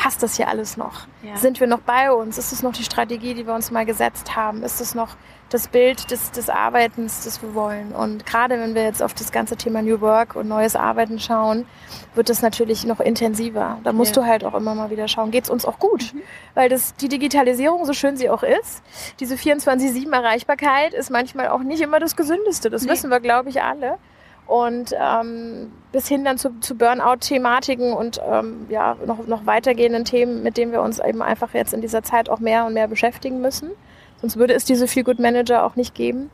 passt das hier alles noch? Ja. Sind wir noch bei uns? Ist es noch die Strategie, die wir uns mal gesetzt haben? Ist es noch das Bild des, des Arbeitens, das wir wollen? Und gerade wenn wir jetzt auf das ganze Thema New Work und neues Arbeiten schauen, wird das natürlich noch intensiver. Da musst ja. du halt auch immer mal wieder schauen, geht es uns auch gut? Mhm. Weil das, die Digitalisierung, so schön sie auch ist, diese 24-7 Erreichbarkeit ist manchmal auch nicht immer das Gesündeste. Das nee. wissen wir, glaube ich, alle und ähm, bis hin dann zu, zu Burnout-Thematiken und ähm, ja, noch, noch weitergehenden Themen, mit denen wir uns eben einfach jetzt in dieser Zeit auch mehr und mehr beschäftigen müssen. Sonst würde es diese Feel Good Manager auch nicht geben.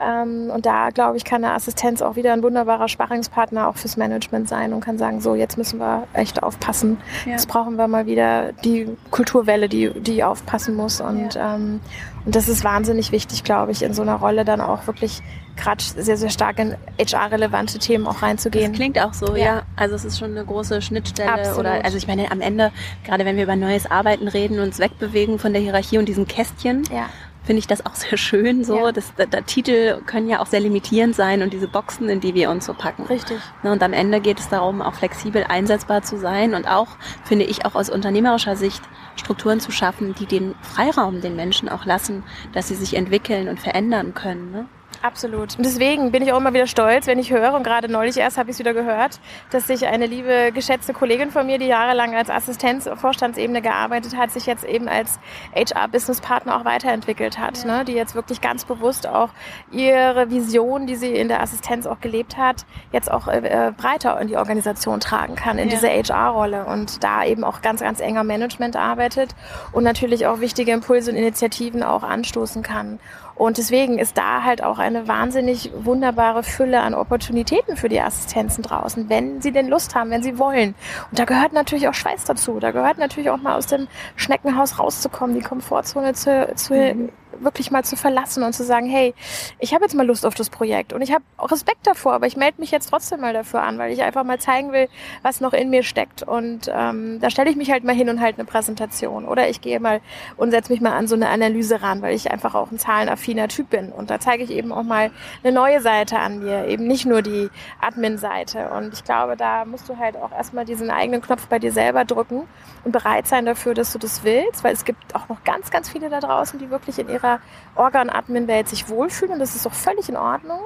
Ähm, und da, glaube ich, kann eine Assistenz auch wieder ein wunderbarer Sparringspartner auch fürs Management sein und kann sagen, so, jetzt müssen wir echt aufpassen. Ja. Jetzt brauchen wir mal wieder die Kulturwelle, die, die aufpassen muss. Und, ja. ähm, und das ist wahnsinnig wichtig, glaube ich, in so einer Rolle dann auch wirklich gerade sehr, sehr stark in HR-relevante Themen auch reinzugehen. Das klingt auch so, ja. ja. Also es ist schon eine große Schnittstelle. Absolut. Oder also ich meine, am Ende, gerade wenn wir über neues Arbeiten reden, uns wegbewegen von der Hierarchie und diesen Kästchen. Ja finde ich das auch sehr schön so. Ja. Das, der, der, Titel können ja auch sehr limitierend sein und diese Boxen, in die wir uns so packen. Richtig. Ne, und am Ende geht es darum, auch flexibel einsetzbar zu sein und auch, finde ich, auch aus unternehmerischer Sicht Strukturen zu schaffen, die den Freiraum den Menschen auch lassen, dass sie sich entwickeln und verändern können. Ne? Absolut. Und deswegen bin ich auch immer wieder stolz, wenn ich höre, und gerade neulich erst habe ich es wieder gehört, dass sich eine liebe, geschätzte Kollegin von mir, die jahrelang als Assistenz auf Vorstandsebene gearbeitet hat, sich jetzt eben als HR-Business-Partner auch weiterentwickelt hat. Ja. Ne? Die jetzt wirklich ganz bewusst auch ihre Vision, die sie in der Assistenz auch gelebt hat, jetzt auch äh, breiter in die Organisation tragen kann, in ja. diese HR-Rolle und da eben auch ganz, ganz enger Management arbeitet und natürlich auch wichtige Impulse und Initiativen auch anstoßen kann. Und deswegen ist da halt auch eine wahnsinnig wunderbare Fülle an Opportunitäten für die Assistenzen draußen, wenn sie denn Lust haben, wenn sie wollen. Und da gehört natürlich auch Schweiß dazu. Da gehört natürlich auch mal aus dem Schneckenhaus rauszukommen, die Komfortzone zu, zu mhm wirklich mal zu verlassen und zu sagen, hey, ich habe jetzt mal Lust auf das Projekt und ich habe Respekt davor, aber ich melde mich jetzt trotzdem mal dafür an, weil ich einfach mal zeigen will, was noch in mir steckt. Und ähm, da stelle ich mich halt mal hin und halt eine Präsentation. Oder ich gehe mal und setze mich mal an so eine Analyse ran, weil ich einfach auch ein zahlenaffiner Typ bin. Und da zeige ich eben auch mal eine neue Seite an mir, eben nicht nur die Admin-Seite. Und ich glaube, da musst du halt auch erstmal diesen eigenen Knopf bei dir selber drücken und bereit sein dafür, dass du das willst, weil es gibt auch noch ganz, ganz viele da draußen, die wirklich in ihrer Organ-Admin-Welt sich wohlfühlen und das ist auch völlig in Ordnung.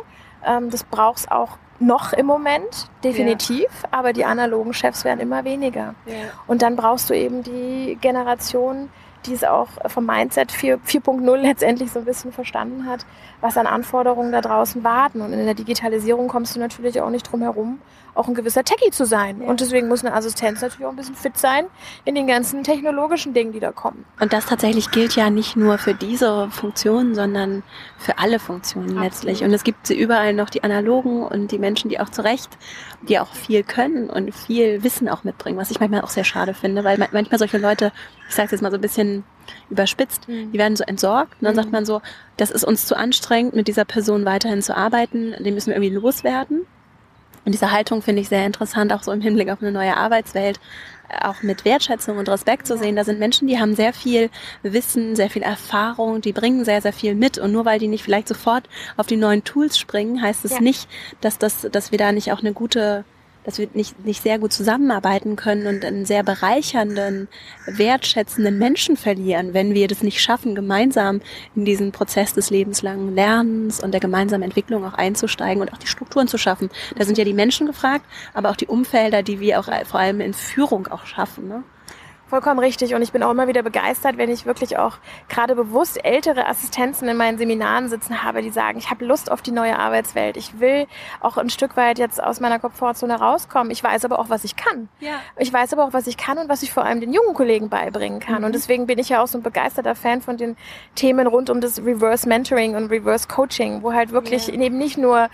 Ähm, das braucht es auch noch im Moment, definitiv, ja. aber die analogen Chefs werden immer weniger. Ja. Und dann brauchst du eben die Generation, die es auch vom Mindset 4.0 letztendlich so ein bisschen verstanden hat, was an Anforderungen da draußen warten. Und in der Digitalisierung kommst du natürlich auch nicht drum herum, auch ein gewisser Techie zu sein. Ja. Und deswegen muss eine Assistenz natürlich auch ein bisschen fit sein in den ganzen technologischen Dingen, die da kommen. Und das tatsächlich gilt ja nicht nur für diese Funktionen, sondern für alle Funktionen Absolut. letztlich. Und es gibt sie überall noch die analogen und die Menschen, die auch zu Recht, die auch viel können und viel Wissen auch mitbringen, was ich manchmal auch sehr schade finde, weil manchmal solche Leute, ich sage es jetzt mal so ein bisschen überspitzt, mhm. die werden so entsorgt und dann mhm. sagt man so, das ist uns zu anstrengend, mit dieser Person weiterhin zu arbeiten, den müssen wir irgendwie loswerden. Und diese Haltung finde ich sehr interessant, auch so im Hinblick auf eine neue Arbeitswelt, auch mit Wertschätzung und Respekt zu sehen. Da sind Menschen, die haben sehr viel Wissen, sehr viel Erfahrung, die bringen sehr, sehr viel mit. Und nur weil die nicht vielleicht sofort auf die neuen Tools springen, heißt es ja. nicht, dass das, dass wir da nicht auch eine gute dass wir nicht, nicht sehr gut zusammenarbeiten können und einen sehr bereichernden, wertschätzenden Menschen verlieren, wenn wir das nicht schaffen, gemeinsam in diesen Prozess des lebenslangen Lernens und der gemeinsamen Entwicklung auch einzusteigen und auch die Strukturen zu schaffen. Da sind ja die Menschen gefragt, aber auch die Umfelder, die wir auch vor allem in Führung auch schaffen. Ne? Vollkommen richtig. Und ich bin auch immer wieder begeistert, wenn ich wirklich auch gerade bewusst ältere Assistenzen in meinen Seminaren sitzen habe, die sagen, ich habe Lust auf die neue Arbeitswelt. Ich will auch ein Stück weit jetzt aus meiner Komfortzone rauskommen. Ich weiß aber auch, was ich kann. Ja. Ich weiß aber auch, was ich kann und was ich vor allem den jungen Kollegen beibringen kann. Mhm. Und deswegen bin ich ja auch so ein begeisterter Fan von den Themen rund um das Reverse Mentoring und Reverse Coaching, wo halt wirklich ja. eben nicht nur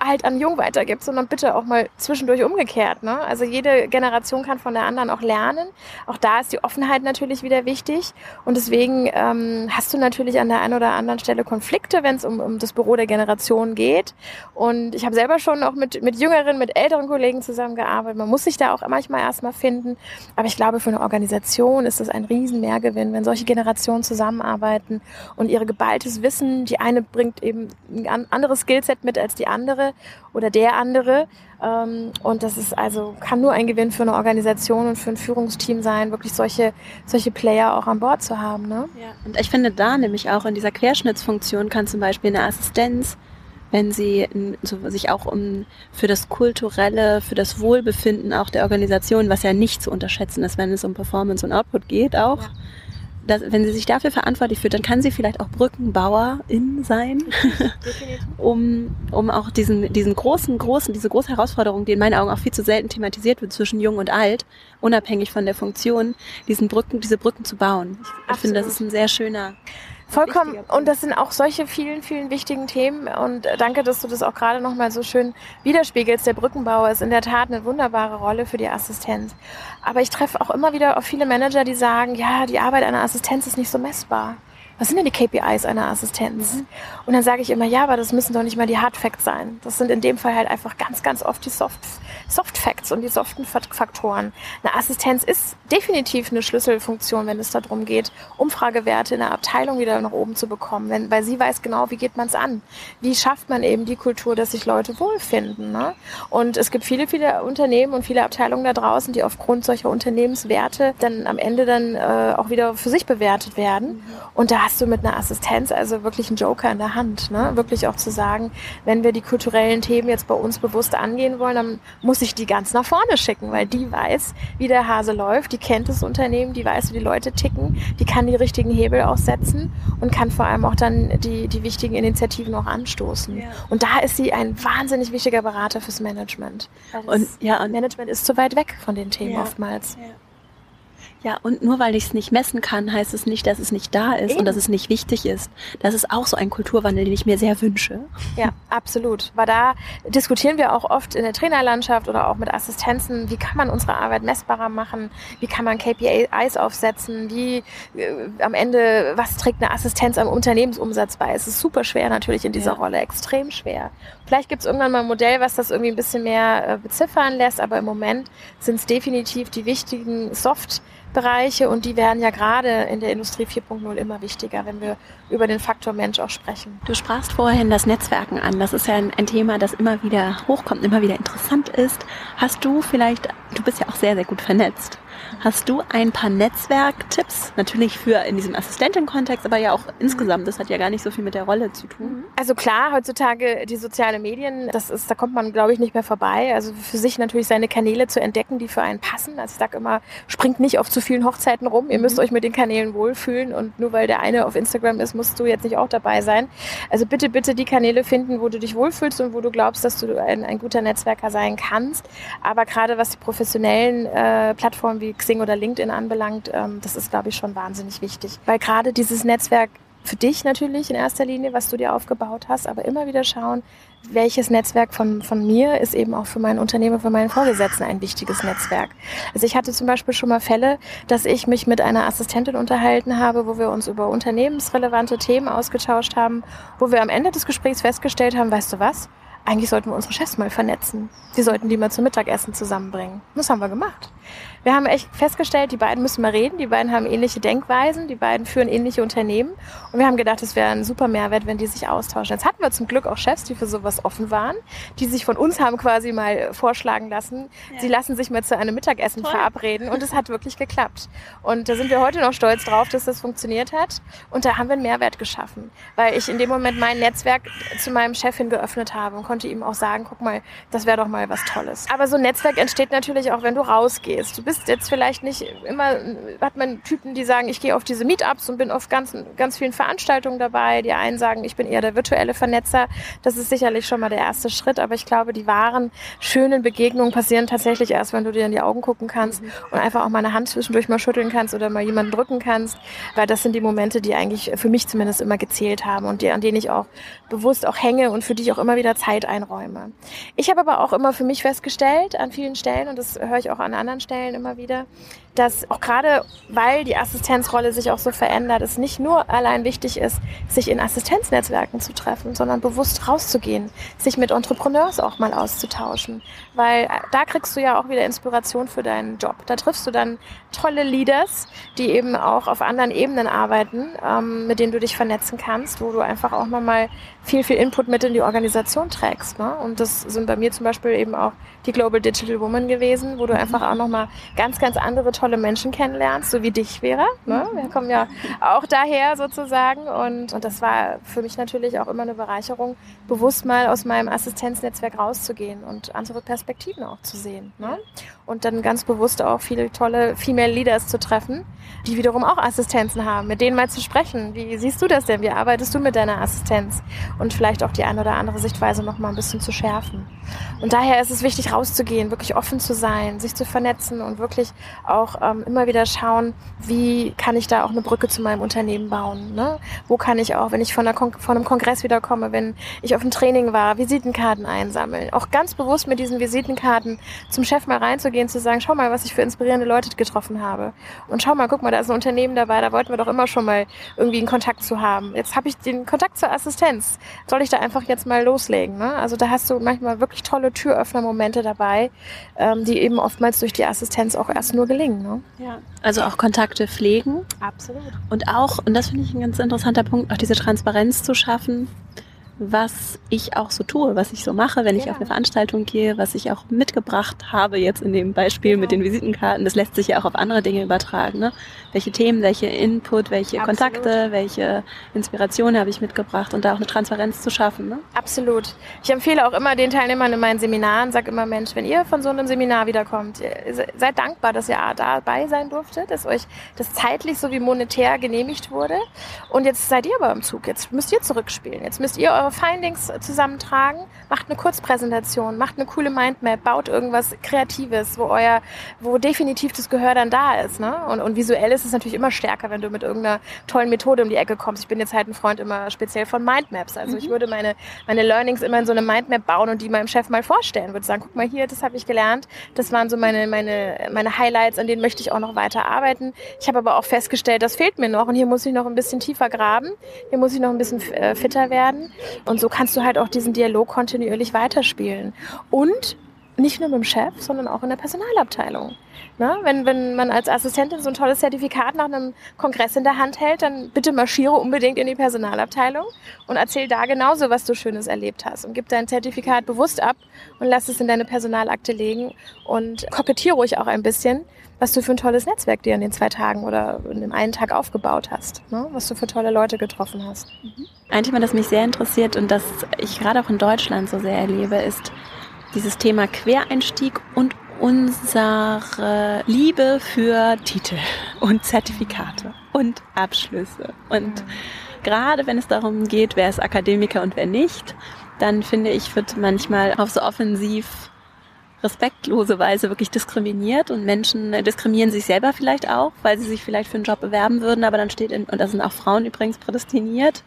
alt an jung weitergibt, sondern bitte auch mal zwischendurch umgekehrt. Ne? Also jede Generation kann von der anderen auch lernen. Auch da ist die Offenheit natürlich wieder wichtig. Und deswegen ähm, hast du natürlich an der einen oder anderen Stelle Konflikte, wenn es um, um das Büro der Generation geht. Und ich habe selber schon auch mit, mit jüngeren, mit älteren Kollegen zusammengearbeitet. Man muss sich da auch manchmal erstmal finden. Aber ich glaube, für eine Organisation ist es ein riesen Mehrgewinn, wenn solche Generationen zusammenarbeiten und ihre geballtes Wissen, die eine bringt eben ein anderes Skillset mit als die andere, oder der andere. Ähm, und das ist also, kann nur ein Gewinn für eine Organisation und für ein Führungsteam sein, wirklich solche, solche Player auch an Bord zu haben. Ne? Ja. Und ich finde da nämlich auch in dieser Querschnittsfunktion kann zum Beispiel eine Assistenz wenn sie sich auch um für das kulturelle, für das Wohlbefinden auch der Organisation, was ja nicht zu unterschätzen ist, wenn es um Performance und Output geht, auch, ja dass, wenn sie sich dafür verantwortlich fühlt, dann kann sie vielleicht auch Brückenbauerin sein, (laughs) um, um auch diesen, diesen großen, großen, diese große Herausforderung, die in meinen Augen auch viel zu selten thematisiert wird zwischen Jung und Alt, unabhängig von der Funktion, diesen Brücken, diese Brücken zu bauen. Ich, ich finde, das ist ein sehr schöner Vollkommen. Und das sind auch solche vielen, vielen wichtigen Themen. Und danke, dass du das auch gerade nochmal so schön widerspiegelst. Der Brückenbauer ist in der Tat eine wunderbare Rolle für die Assistenz. Aber ich treffe auch immer wieder auf viele Manager, die sagen, ja, die Arbeit einer Assistenz ist nicht so messbar was sind denn die KPIs einer Assistenz? Mhm. Und dann sage ich immer, ja, aber das müssen doch nicht mal die Hard Facts sein. Das sind in dem Fall halt einfach ganz, ganz oft die Soft, Soft Facts und die soften Faktoren. Eine Assistenz ist definitiv eine Schlüsselfunktion, wenn es darum geht, Umfragewerte in der Abteilung wieder nach oben zu bekommen, wenn, weil sie weiß genau, wie geht man es an. Wie schafft man eben die Kultur, dass sich Leute wohlfinden. Ne? Und es gibt viele, viele Unternehmen und viele Abteilungen da draußen, die aufgrund solcher Unternehmenswerte dann am Ende dann äh, auch wieder für sich bewertet werden. Mhm. Und da hast du mit einer Assistenz also wirklich einen Joker in der Hand. Ne? Wirklich auch zu sagen, wenn wir die kulturellen Themen jetzt bei uns bewusst angehen wollen, dann muss ich die ganz nach vorne schicken, weil die weiß, wie der Hase läuft, die kennt das Unternehmen, die weiß, wie die Leute ticken, die kann die richtigen Hebel auch setzen und kann vor allem auch dann die, die wichtigen Initiativen auch anstoßen. Ja. Und da ist sie ein wahnsinnig wichtiger Berater fürs Management. Und, ja, und Management ist zu weit weg von den Themen ja, oftmals. Ja. Ja, und nur weil ich es nicht messen kann, heißt es nicht, dass es nicht da ist Eben. und dass es nicht wichtig ist. Das ist auch so ein Kulturwandel, den ich mir sehr wünsche. Ja, absolut. Weil da diskutieren wir auch oft in der Trainerlandschaft oder auch mit Assistenzen, wie kann man unsere Arbeit messbarer machen, wie kann man KPIs aufsetzen, wie äh, am Ende, was trägt eine Assistenz am Unternehmensumsatz bei. Es ist super schwer natürlich in dieser ja. Rolle, extrem schwer. Vielleicht gibt es irgendwann mal ein Modell, was das irgendwie ein bisschen mehr äh, beziffern lässt, aber im Moment sind es definitiv die wichtigen Soft- Bereiche und die werden ja gerade in der Industrie 4.0 immer wichtiger, wenn wir über den Faktor Mensch auch sprechen. Du sprachst vorhin das Netzwerken an. Das ist ja ein, ein, Thema, das immer wieder hochkommt, immer wieder interessant ist. Hast du vielleicht, du bist ja auch sehr, sehr gut vernetzt. Hast du ein paar Netzwerktipps? Natürlich für in diesem Assistentin-Kontext, aber ja auch insgesamt. Das hat ja gar nicht so viel mit der Rolle zu tun. Also klar, heutzutage die sozialen Medien, das ist, da kommt man, glaube ich, nicht mehr vorbei. Also für sich natürlich seine Kanäle zu entdecken, die für einen passen. Also ich sage immer, springt nicht auf zu vielen Hochzeiten rum. Ihr müsst mhm. euch mit den Kanälen wohlfühlen und nur weil der eine auf Instagram ist, musst du jetzt nicht auch dabei sein. Also bitte, bitte die Kanäle finden, wo du dich wohlfühlst und wo du glaubst, dass du ein, ein guter Netzwerker sein kannst. Aber gerade was die professionellen äh, Plattformen wie Xing oder LinkedIn anbelangt, ähm, das ist, glaube ich, schon wahnsinnig wichtig. Weil gerade dieses Netzwerk für dich natürlich in erster Linie, was du dir aufgebaut hast, aber immer wieder schauen, welches Netzwerk von, von mir ist eben auch für meinen Unternehmer, für meinen Vorgesetzten ein wichtiges Netzwerk. Also ich hatte zum Beispiel schon mal Fälle, dass ich mich mit einer Assistentin unterhalten habe, wo wir uns über unternehmensrelevante Themen ausgetauscht haben, wo wir am Ende des Gesprächs festgestellt haben, weißt du was? Eigentlich sollten wir unsere Chefs mal vernetzen. Wir sollten die mal zum Mittagessen zusammenbringen. Das haben wir gemacht. Wir haben echt festgestellt, die beiden müssen mal reden, die beiden haben ähnliche Denkweisen, die beiden führen ähnliche Unternehmen und wir haben gedacht, es wäre ein super Mehrwert, wenn die sich austauschen. Jetzt hatten wir zum Glück auch Chefs, die für sowas offen waren, die sich von uns haben quasi mal vorschlagen lassen, ja. sie lassen sich mal zu einem Mittagessen Toll. verabreden und es hat wirklich geklappt. Und da sind wir heute noch stolz drauf, dass das funktioniert hat und da haben wir einen Mehrwert geschaffen, weil ich in dem Moment mein Netzwerk zu meinem Chefin geöffnet habe und konnte ihm auch sagen, guck mal, das wäre doch mal was Tolles. Aber so ein Netzwerk entsteht natürlich auch, wenn du rausgehst. Du bist jetzt vielleicht nicht immer, hat man Typen, die sagen, ich gehe auf diese Meetups und bin auf ganz, ganz vielen Veranstaltungen dabei. Die einen sagen, ich bin eher der virtuelle Vernetzer. Das ist sicherlich schon mal der erste Schritt, aber ich glaube, die wahren, schönen Begegnungen passieren tatsächlich erst, wenn du dir in die Augen gucken kannst mhm. und einfach auch mal eine Hand zwischendurch mal schütteln kannst oder mal jemanden drücken kannst, weil das sind die Momente, die eigentlich für mich zumindest immer gezählt haben und die, an denen ich auch bewusst auch hänge und für die ich auch immer wieder Zeit einräume. Ich habe aber auch immer für mich festgestellt, an vielen Stellen, und das höre ich auch an anderen Stellen immer wieder, dass auch gerade, weil die Assistenzrolle sich auch so verändert, es nicht nur allein wichtig ist, sich in Assistenznetzwerken zu treffen, sondern bewusst rauszugehen, sich mit Entrepreneurs auch mal auszutauschen. Weil da kriegst du ja auch wieder Inspiration für deinen Job. Da triffst du dann tolle Leaders, die eben auch auf anderen Ebenen arbeiten, ähm, mit denen du dich vernetzen kannst, wo du einfach auch nochmal viel, viel Input mit in die Organisation trägst. Ne? Und das sind bei mir zum Beispiel eben auch die Global Digital Woman gewesen, wo du einfach auch nochmal ganz, ganz andere tolle Menschen kennenlernst, so wie dich wäre. Ne? Wir kommen ja auch daher sozusagen. Und, und das war für mich natürlich auch immer eine Bereicherung, bewusst mal aus meinem Assistenznetzwerk rauszugehen und andere Perspektiven auch zu sehen. Ne? Und dann ganz bewusst auch viele tolle Female Leaders zu treffen, die wiederum auch Assistenzen haben, mit denen mal zu sprechen. Wie siehst du das denn? Wie arbeitest du mit deiner Assistenz? Und vielleicht auch die eine oder andere Sichtweise noch mal ein bisschen zu schärfen. Und daher ist es wichtig, rauszugehen, wirklich offen zu sein, sich zu vernetzen und wirklich auch ähm, immer wieder schauen, wie kann ich da auch eine Brücke zu meinem Unternehmen bauen? Ne? Wo kann ich auch, wenn ich von, von einem Kongress wiederkomme, wenn ich auf einem Training war, Visitenkarten einsammeln. Auch ganz bewusst mit diesen Visitenkarten zum Chef mal reinzugehen, zu sagen, schau mal, was ich für inspirierende Leute getroffen habe. Und schau mal, guck mal, da ist ein Unternehmen dabei, da wollten wir doch immer schon mal irgendwie einen Kontakt zu haben. Jetzt habe ich den Kontakt zur Assistenz. Soll ich da einfach jetzt mal loslegen? Ne? Also da hast du manchmal wirklich tolle Türöffner-Momente dabei, ähm, die eben oftmals durch die Assistenz auch erst nur gelingen. Ne? Ja, also auch Kontakte pflegen. Absolut. Und auch, und das finde ich ein ganz interessanter Punkt, auch diese Transparenz zu schaffen was ich auch so tue, was ich so mache, wenn ich auf eine Veranstaltung gehe, was ich auch mitgebracht habe jetzt in dem Beispiel genau. mit den Visitenkarten. Das lässt sich ja auch auf andere Dinge übertragen. Ne? Welche Themen, welche Input, welche Absolut. Kontakte, welche Inspirationen habe ich mitgebracht und da auch eine Transparenz zu schaffen. Ne? Absolut. Ich empfehle auch immer den Teilnehmern in meinen Seminaren, sage immer, Mensch, wenn ihr von so einem Seminar wiederkommt, seid dankbar, dass ihr dabei sein durftet, dass euch das zeitlich sowie monetär genehmigt wurde. Und jetzt seid ihr aber im Zug. Jetzt müsst ihr zurückspielen. Jetzt müsst ihr eure eure Findings zusammentragen, macht eine Kurzpräsentation, macht eine coole Mindmap, baut irgendwas Kreatives, wo euer, wo definitiv das Gehör dann da ist. Ne? Und, und visuell ist es natürlich immer stärker, wenn du mit irgendeiner tollen Methode um die Ecke kommst. Ich bin jetzt halt ein Freund immer speziell von Mindmaps. Also mhm. ich würde meine, meine Learnings immer in so eine Mindmap bauen und die meinem Chef mal vorstellen. Würde sagen, guck mal hier, das habe ich gelernt. Das waren so meine, meine, meine Highlights, an denen möchte ich auch noch weiter arbeiten. Ich habe aber auch festgestellt, das fehlt mir noch und hier muss ich noch ein bisschen tiefer graben. Hier muss ich noch ein bisschen äh, fitter werden. Und so kannst du halt auch diesen Dialog kontinuierlich weiterspielen. Und nicht nur mit dem Chef, sondern auch in der Personalabteilung. Ne? Wenn, wenn man als Assistentin so ein tolles Zertifikat nach einem Kongress in der Hand hält, dann bitte marschiere unbedingt in die Personalabteilung und erzähl da genauso, was du Schönes erlebt hast. Und gib dein Zertifikat bewusst ab und lass es in deine Personalakte legen und kokettiere ruhig auch ein bisschen, was du für ein tolles Netzwerk dir in den zwei Tagen oder in dem einen Tag aufgebaut hast, ne? was du für tolle Leute getroffen hast. Ein Thema, das mich sehr interessiert und das ich gerade auch in Deutschland so sehr erlebe, ist dieses Thema Quereinstieg und unsere Liebe für Titel und Zertifikate und Abschlüsse. Und gerade wenn es darum geht, wer ist Akademiker und wer nicht, dann finde ich, wird manchmal auf so offensiv respektlose Weise wirklich diskriminiert und Menschen diskriminieren sich selber vielleicht auch, weil sie sich vielleicht für einen Job bewerben würden, aber dann steht in, und da sind auch Frauen übrigens prädestiniert,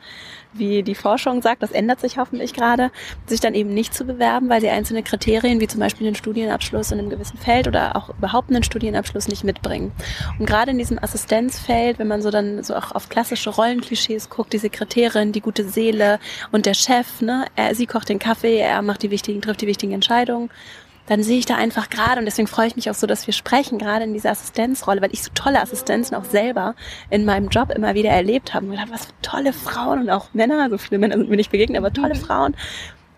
wie die Forschung sagt, das ändert sich hoffentlich gerade, sich dann eben nicht zu bewerben, weil sie einzelne Kriterien, wie zum Beispiel einen Studienabschluss in einem gewissen Feld oder auch überhaupt einen Studienabschluss nicht mitbringen. Und gerade in diesem Assistenzfeld, wenn man so dann so auch auf klassische Rollenklischees guckt, diese Kriterien, die gute Seele und der Chef, ne, er, sie kocht den Kaffee, er macht die wichtigen, trifft die wichtigen Entscheidungen dann sehe ich da einfach gerade, und deswegen freue ich mich auch so, dass wir sprechen, gerade in dieser Assistenzrolle, weil ich so tolle Assistenzen auch selber in meinem Job immer wieder erlebt habe. Und gedacht, was für tolle Frauen und auch Männer, so viele Männer sind mir nicht begegnet, aber tolle mhm. Frauen.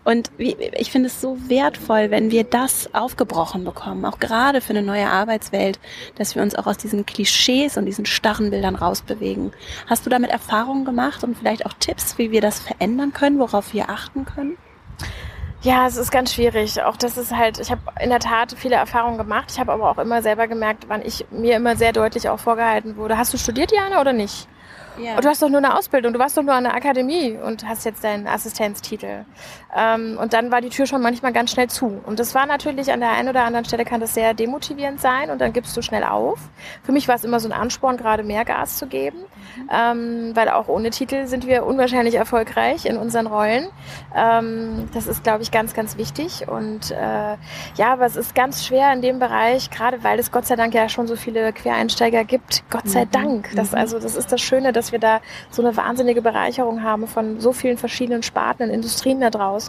Und ich finde es so wertvoll, wenn wir das aufgebrochen bekommen, auch gerade für eine neue Arbeitswelt, dass wir uns auch aus diesen Klischees und diesen starren Bildern rausbewegen. Hast du damit Erfahrungen gemacht und vielleicht auch Tipps, wie wir das verändern können, worauf wir achten können? Ja, es ist ganz schwierig. Auch das ist halt, ich habe in der Tat viele Erfahrungen gemacht. Ich habe aber auch immer selber gemerkt, wann ich mir immer sehr deutlich auch vorgehalten wurde. Hast du studiert, Jana, oder nicht? Ja. Du hast doch nur eine Ausbildung, du warst doch nur an der Akademie und hast jetzt deinen Assistenztitel. Ähm, und dann war die Tür schon manchmal ganz schnell zu. Und das war natürlich an der einen oder anderen Stelle kann das sehr demotivierend sein und dann gibst du schnell auf. Für mich war es immer so ein Ansporn, gerade mehr Gas zu geben, mhm. ähm, weil auch ohne Titel sind wir unwahrscheinlich erfolgreich in unseren Rollen. Ähm, das ist, glaube ich, ganz, ganz wichtig. Und äh, ja, aber es ist ganz schwer in dem Bereich, gerade weil es Gott sei Dank ja schon so viele Quereinsteiger gibt. Gott sei mhm. Dank. Das, mhm. also, das ist das Schöne, dass dass wir da so eine wahnsinnige Bereicherung haben von so vielen verschiedenen Sparten und Industrien da draußen,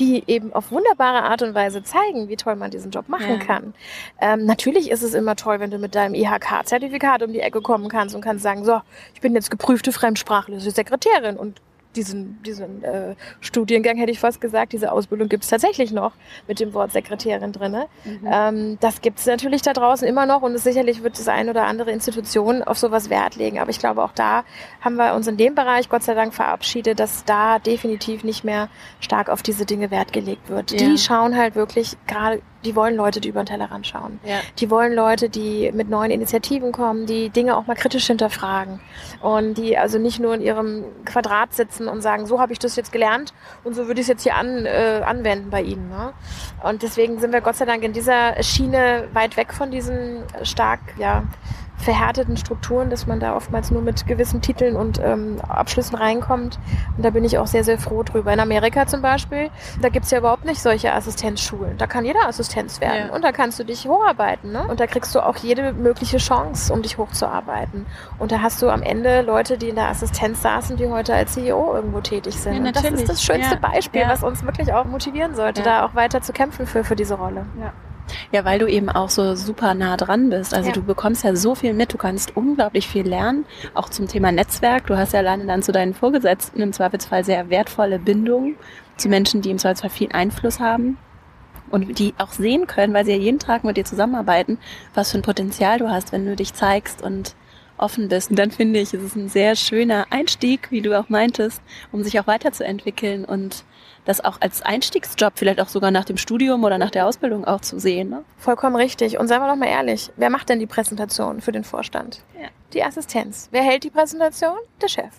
die eben auf wunderbare Art und Weise zeigen, wie toll man diesen Job machen ja. kann. Ähm, natürlich ist es immer toll, wenn du mit deinem IHK-Zertifikat um die Ecke kommen kannst und kannst sagen, so, ich bin jetzt geprüfte fremdsprachliche Sekretärin und diesen, diesen äh, Studiengang, hätte ich fast gesagt, diese Ausbildung gibt es tatsächlich noch mit dem Wort Sekretärin drinne. Mhm. Ähm, das gibt es natürlich da draußen immer noch und sicherlich wird das ein oder andere Institution auf sowas Wert legen. Aber ich glaube, auch da haben wir uns in dem Bereich Gott sei Dank verabschiedet, dass da definitiv nicht mehr stark auf diese Dinge Wert gelegt wird. Ja. Die schauen halt wirklich gerade die wollen Leute, die über den Tellerrand schauen. Ja. Die wollen Leute, die mit neuen Initiativen kommen, die Dinge auch mal kritisch hinterfragen und die also nicht nur in ihrem Quadrat sitzen und sagen, so habe ich das jetzt gelernt und so würde ich es jetzt hier an, äh, anwenden bei Ihnen. Ne? Und deswegen sind wir Gott sei Dank in dieser Schiene weit weg von diesen stark, ja, verhärteten Strukturen, dass man da oftmals nur mit gewissen Titeln und ähm, Abschlüssen reinkommt. Und da bin ich auch sehr, sehr froh drüber. In Amerika zum Beispiel, da gibt's ja überhaupt nicht solche Assistenzschulen. Da kann jeder Assistenz werden ja. und da kannst du dich hocharbeiten. Ne? Und da kriegst du auch jede mögliche Chance, um dich hochzuarbeiten. Und da hast du am Ende Leute, die in der Assistenz saßen, die heute als CEO irgendwo tätig sind. Ja, und das ist das schönste ja. Beispiel, was uns wirklich auch motivieren sollte, da auch weiter zu kämpfen für, für diese Rolle. Ja. Ja, weil du eben auch so super nah dran bist. Also ja. du bekommst ja so viel mit, du kannst unglaublich viel lernen, auch zum Thema Netzwerk. Du hast ja alleine dann zu deinen Vorgesetzten im Zweifelsfall sehr wertvolle Bindungen zu Menschen, die im Zweifelsfall viel Einfluss haben und die auch sehen können, weil sie ja jeden Tag mit dir zusammenarbeiten, was für ein Potenzial du hast, wenn du dich zeigst und offen bist. Und dann finde ich, es ist ein sehr schöner Einstieg, wie du auch meintest, um sich auch weiterzuentwickeln und das auch als Einstiegsjob, vielleicht auch sogar nach dem Studium oder nach der Ausbildung auch zu sehen. Ne? Vollkommen richtig. Und seien wir doch mal ehrlich, wer macht denn die Präsentation für den Vorstand? Ja. Die Assistenz. Wer hält die Präsentation? Der Chef.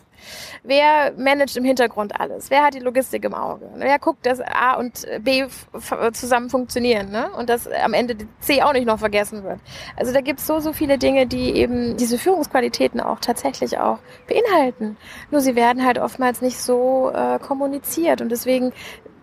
Wer managt im Hintergrund alles? Wer hat die Logistik im Auge? Wer guckt, dass A und B zusammen funktionieren ne? und dass am Ende C auch nicht noch vergessen wird? Also da gibt es so, so viele Dinge, die eben diese Führungsqualitäten auch tatsächlich auch beinhalten. Nur sie werden halt oftmals nicht so äh, kommuniziert und deswegen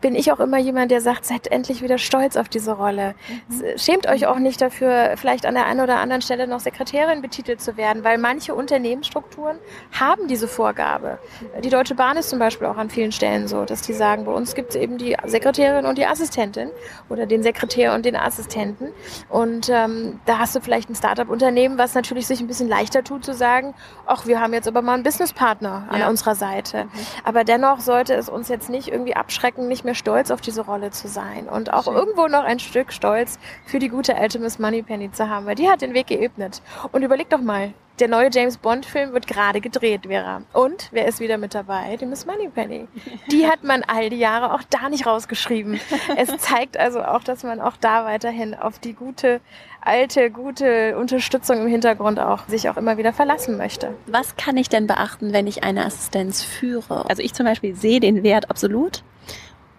bin ich auch immer jemand, der sagt, seid endlich wieder stolz auf diese Rolle. Mhm. Schämt euch auch nicht dafür, vielleicht an der einen oder anderen Stelle noch Sekretärin betitelt zu werden, weil manche Unternehmensstrukturen haben diese Aufgabe. Die Deutsche Bahn ist zum Beispiel auch an vielen Stellen so, dass die sagen, bei uns gibt es eben die Sekretärin und die Assistentin oder den Sekretär und den Assistenten. Und ähm, da hast du vielleicht ein Startup-Unternehmen, was natürlich sich ein bisschen leichter tut zu sagen, ach, wir haben jetzt aber mal einen Businesspartner an ja. unserer Seite. Mhm. Aber dennoch sollte es uns jetzt nicht irgendwie abschrecken, nicht mehr stolz auf diese Rolle zu sein und auch Schön. irgendwo noch ein Stück Stolz für die gute alte Miss Moneypenny zu haben, weil die hat den Weg geebnet. Und überleg doch mal, der neue James Bond-Film wird gerade gedreht, Vera. Und wer ist wieder mit dabei? Die Miss Moneypenny. Die (laughs) hat man all die Jahre auch da nicht rausgeschrieben. Es (laughs) zeigt also auch, dass man auch da weiterhin auf die gute, alte, gute Unterstützung im Hintergrund auch sich auch immer wieder verlassen möchte. Was kann ich denn beachten, wenn ich eine Assistenz führe? Also ich zum Beispiel sehe den Wert absolut.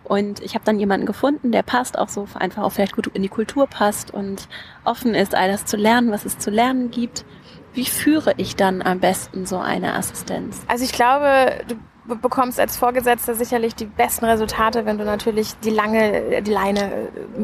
Und ich habe dann jemanden gefunden, der passt auch so einfach auch vielleicht gut in die Kultur passt und offen ist, all das zu lernen, was es zu lernen gibt. Wie führe ich dann am besten so eine Assistenz? Also ich glaube, du bekommst als Vorgesetzter sicherlich die besten Resultate, wenn du natürlich die lange die Leine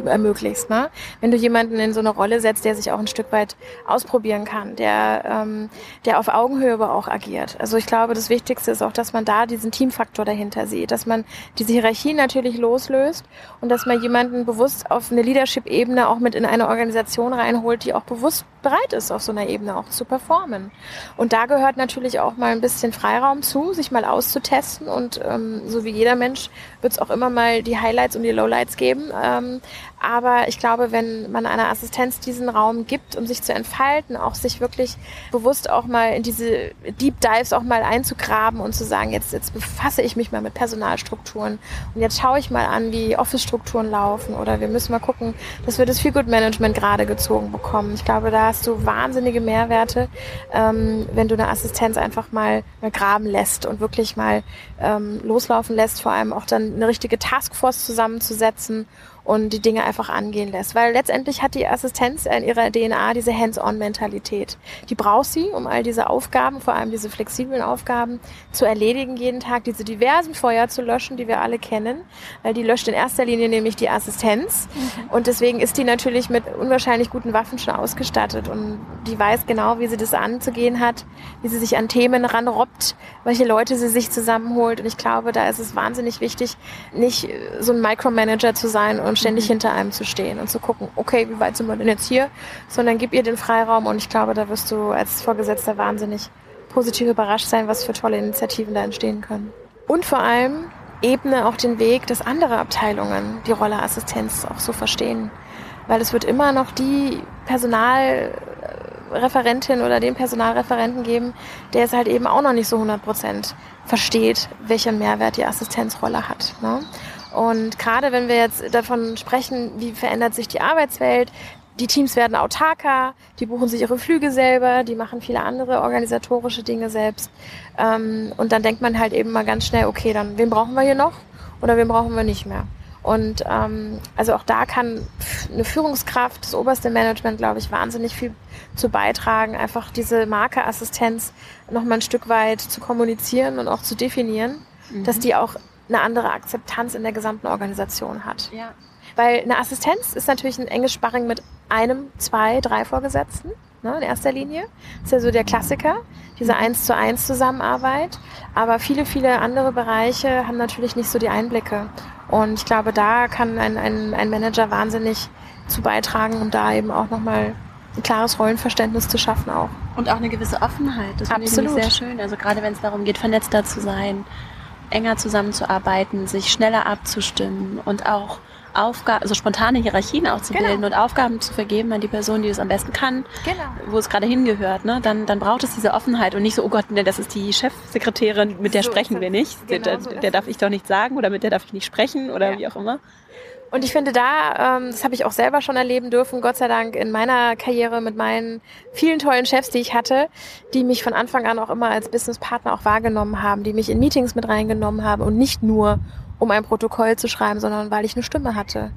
äh, ermöglicht. Ne? Wenn du jemanden in so eine Rolle setzt, der sich auch ein Stück weit ausprobieren kann, der, ähm, der auf Augenhöhe aber auch agiert. Also ich glaube, das Wichtigste ist auch, dass man da diesen Teamfaktor dahinter sieht, dass man diese Hierarchie natürlich loslöst und dass man jemanden bewusst auf eine Leadership-Ebene auch mit in eine Organisation reinholt, die auch bewusst bereit ist, auf so einer Ebene auch zu performen. Und da gehört natürlich auch mal ein bisschen Freiraum zu, sich mal auszutesten. Und ähm, so wie jeder Mensch wird es auch immer mal die Highlights und die Lowlights geben. Ähm, aber ich glaube, wenn man einer Assistenz diesen Raum gibt, um sich zu entfalten, auch sich wirklich bewusst auch mal in diese Deep Dives auch mal einzugraben und zu sagen, jetzt, jetzt befasse ich mich mal mit Personalstrukturen und jetzt schaue ich mal an, wie Office-Strukturen laufen oder wir müssen mal gucken, dass wir das Feel Good Management gerade gezogen bekommen. Ich glaube, da hast du wahnsinnige Mehrwerte, ähm, wenn du eine Assistenz einfach mal, mal graben lässt und wirklich mal ähm, loslaufen lässt, vor allem auch dann eine richtige Taskforce zusammenzusetzen und die Dinge einfach angehen lässt. Weil letztendlich hat die Assistenz in ihrer DNA diese Hands-on-Mentalität. Die braucht sie, um all diese Aufgaben, vor allem diese flexiblen Aufgaben, zu erledigen jeden Tag, diese diversen Feuer zu löschen, die wir alle kennen. Weil die löscht in erster Linie nämlich die Assistenz. Mhm. Und deswegen ist die natürlich mit unwahrscheinlich guten Waffen schon ausgestattet. Und die weiß genau, wie sie das anzugehen hat, wie sie sich an Themen ranrobbt, welche Leute sie sich zusammenholt. Und ich glaube, da ist es wahnsinnig wichtig, nicht so ein Micromanager zu sein und ständig mhm. hinter einem zu stehen und zu gucken, okay, wie weit sind wir denn jetzt hier, sondern gib ihr den Freiraum und ich glaube, da wirst du als Vorgesetzter wahnsinnig positiv überrascht sein, was für tolle Initiativen da entstehen können. Und vor allem ebne auch den Weg, dass andere Abteilungen die Rolle Assistenz auch so verstehen. Weil es wird immer noch die Personalreferentin oder den Personalreferenten geben, der es halt eben auch noch nicht so 100 Prozent versteht, welchen Mehrwert die Assistenzrolle hat. Ne? Und gerade wenn wir jetzt davon sprechen, wie verändert sich die Arbeitswelt, die Teams werden autarker, die buchen sich ihre Flüge selber, die machen viele andere organisatorische Dinge selbst. Ähm, und dann denkt man halt eben mal ganz schnell, okay, dann wen brauchen wir hier noch oder wen brauchen wir nicht mehr. Und ähm, also auch da kann eine Führungskraft, das oberste Management, glaube ich, wahnsinnig viel zu beitragen, einfach diese Markeassistenz noch mal ein Stück weit zu kommunizieren und auch zu definieren, mhm. dass die auch eine andere Akzeptanz in der gesamten Organisation hat. Ja. Weil eine Assistenz ist natürlich ein enges Sparring mit einem, zwei, drei Vorgesetzten ne, in erster Linie. Das ist ja so der Klassiker, diese eins zu eins Zusammenarbeit. Aber viele, viele andere Bereiche haben natürlich nicht so die Einblicke. Und ich glaube, da kann ein, ein, ein Manager wahnsinnig zu beitragen, um da eben auch nochmal ein klares Rollenverständnis zu schaffen auch. Und auch eine gewisse Offenheit. Das finde ich sehr schön. Also gerade wenn es darum geht, vernetzter zu sein, enger zusammenzuarbeiten, sich schneller abzustimmen und auch Aufgaben, also spontane Hierarchien auch zu genau. und Aufgaben zu vergeben an die Person, die es am besten kann, genau. wo es gerade hingehört, ne? dann, dann braucht es diese Offenheit und nicht so, oh Gott, ne, das ist die Chefsekretärin, mit der so sprechen wir nicht, genau der, so der darf ich doch nicht sagen oder mit der darf ich nicht sprechen oder ja. wie auch immer. Und ich finde da, ähm, das habe ich auch selber schon erleben dürfen, Gott sei Dank in meiner Karriere mit meinen vielen tollen Chefs, die ich hatte, die mich von Anfang an auch immer als Businesspartner auch wahrgenommen haben, die mich in Meetings mit reingenommen haben und nicht nur um ein Protokoll zu schreiben, sondern weil ich eine Stimme hatte.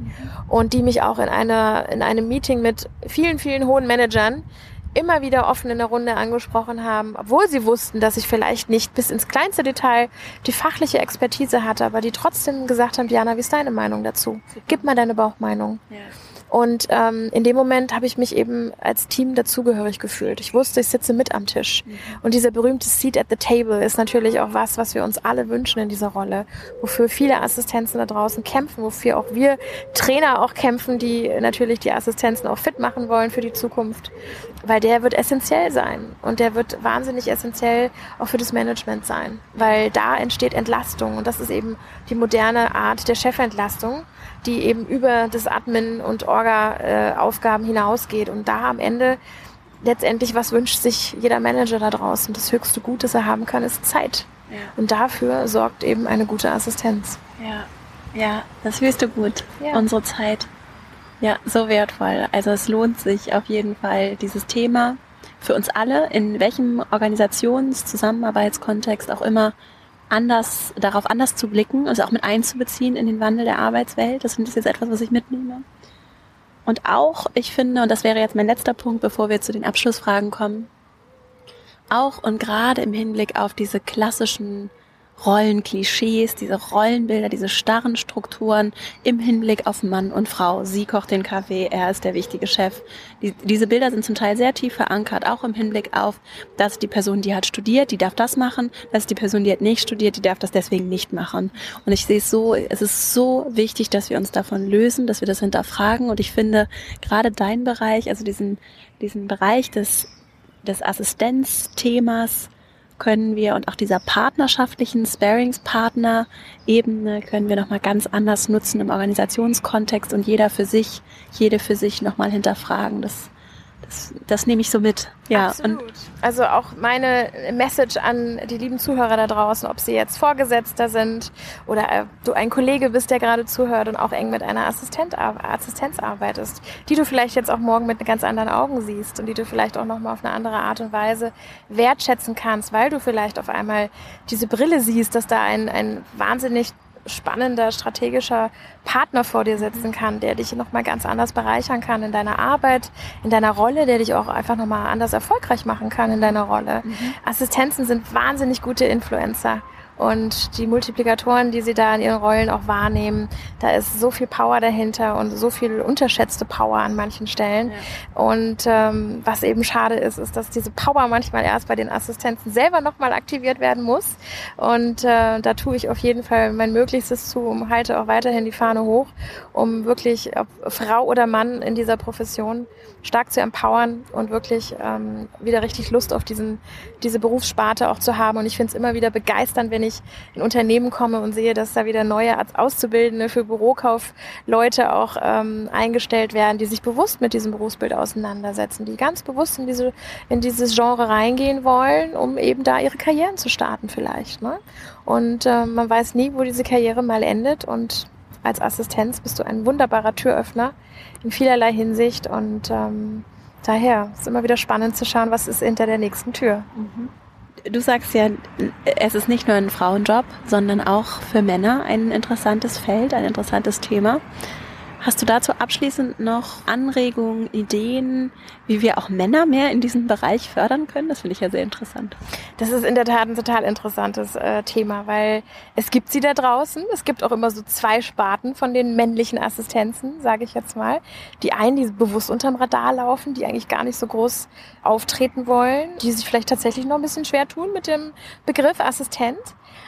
Und die mich auch in einer, in einem Meeting mit vielen, vielen hohen Managern immer wieder offen in der Runde angesprochen haben, obwohl sie wussten, dass ich vielleicht nicht bis ins kleinste Detail die fachliche Expertise hatte, aber die trotzdem gesagt haben, Diana, wie ist deine Meinung dazu? Gib mal deine Bauchmeinung. Ja. Und ähm, in dem Moment habe ich mich eben als Team dazugehörig gefühlt. Ich wusste, ich sitze mit am Tisch. Mhm. Und dieser berühmte Seat at the Table ist natürlich auch was, was wir uns alle wünschen in dieser Rolle, wofür viele Assistenzen da draußen kämpfen, wofür auch wir Trainer auch kämpfen, die natürlich die Assistenzen auch fit machen wollen für die Zukunft. Weil der wird essentiell sein. Und der wird wahnsinnig essentiell auch für das Management sein. Weil da entsteht Entlastung. Und das ist eben die moderne Art der Chefentlastung die eben über das Admin und Orga-Aufgaben hinausgeht. Und da am Ende letztendlich, was wünscht sich jeder Manager da draußen? Das höchste Gut, das er haben kann, ist Zeit. Ja. Und dafür sorgt eben eine gute Assistenz. Ja, ja, das höchste Gut, ja. unsere Zeit. Ja, so wertvoll. Also es lohnt sich auf jeden Fall, dieses Thema für uns alle, in welchem Organisations-, Zusammenarbeitskontext auch immer, anders, darauf anders zu blicken, also auch mit einzubeziehen in den Wandel der Arbeitswelt. Das ist jetzt etwas, was ich mitnehme. Und auch, ich finde, und das wäre jetzt mein letzter Punkt, bevor wir zu den Abschlussfragen kommen, auch und gerade im Hinblick auf diese klassischen Rollenklischees, diese Rollenbilder, diese starren Strukturen im Hinblick auf Mann und Frau. Sie kocht den Kaffee, er ist der wichtige Chef. Die, diese Bilder sind zum Teil sehr tief verankert, auch im Hinblick auf, dass die Person, die hat studiert, die darf das machen, dass die Person, die hat nicht studiert, die darf das deswegen nicht machen. Und ich sehe es so, es ist so wichtig, dass wir uns davon lösen, dass wir das hinterfragen. Und ich finde gerade dein Bereich, also diesen, diesen Bereich des, des Assistenzthemas, können wir und auch dieser partnerschaftlichen Sparingspartner-Ebene können wir nochmal ganz anders nutzen im Organisationskontext und jeder für sich, jede für sich nochmal hinterfragen. Das das, das nehme ich so mit. Ja. Absolut. Und also auch meine Message an die lieben Zuhörer da draußen, ob sie jetzt Vorgesetzter sind oder äh, du ein Kollege bist, der gerade zuhört und auch eng mit einer Assistent, Assistenz arbeitest, die du vielleicht jetzt auch morgen mit ganz anderen Augen siehst und die du vielleicht auch nochmal auf eine andere Art und Weise wertschätzen kannst, weil du vielleicht auf einmal diese Brille siehst, dass da ein, ein wahnsinnig spannender strategischer Partner vor dir sitzen kann, der dich nochmal ganz anders bereichern kann in deiner Arbeit, in deiner Rolle, der dich auch einfach nochmal anders erfolgreich machen kann in deiner Rolle. Mhm. Assistenzen sind wahnsinnig gute Influencer und die Multiplikatoren, die sie da in ihren Rollen auch wahrnehmen, da ist so viel Power dahinter und so viel unterschätzte Power an manchen Stellen. Ja. Und ähm, was eben schade ist, ist, dass diese Power manchmal erst bei den Assistenten selber nochmal aktiviert werden muss. Und äh, da tue ich auf jeden Fall mein Möglichstes zu und halte auch weiterhin die Fahne hoch, um wirklich, ob Frau oder Mann in dieser Profession, stark zu empowern und wirklich ähm, wieder richtig Lust auf diesen, diese Berufssparte auch zu haben. Und ich finde es immer wieder begeisternd, wenn ich in Unternehmen komme und sehe, dass da wieder neue Auszubildende für Bürokaufleute auch ähm, eingestellt werden, die sich bewusst mit diesem Berufsbild auseinandersetzen, die ganz bewusst in, diese, in dieses Genre reingehen wollen, um eben da ihre Karrieren zu starten vielleicht. Ne? Und äh, man weiß nie, wo diese Karriere mal endet und als Assistenz bist du ein wunderbarer Türöffner in vielerlei Hinsicht und ähm, daher ist immer wieder spannend zu schauen, was ist hinter der nächsten Tür. Mhm. Du sagst ja, es ist nicht nur ein Frauenjob, sondern auch für Männer ein interessantes Feld, ein interessantes Thema. Hast du dazu abschließend noch Anregungen, Ideen, wie wir auch Männer mehr in diesem Bereich fördern können? Das finde ich ja sehr interessant. Das ist in der Tat ein total interessantes äh, Thema, weil es gibt sie da draußen. Es gibt auch immer so zwei Sparten von den männlichen Assistenzen, sage ich jetzt mal. Die einen, die bewusst unterm Radar laufen, die eigentlich gar nicht so groß auftreten wollen, die sich vielleicht tatsächlich noch ein bisschen schwer tun mit dem Begriff Assistent.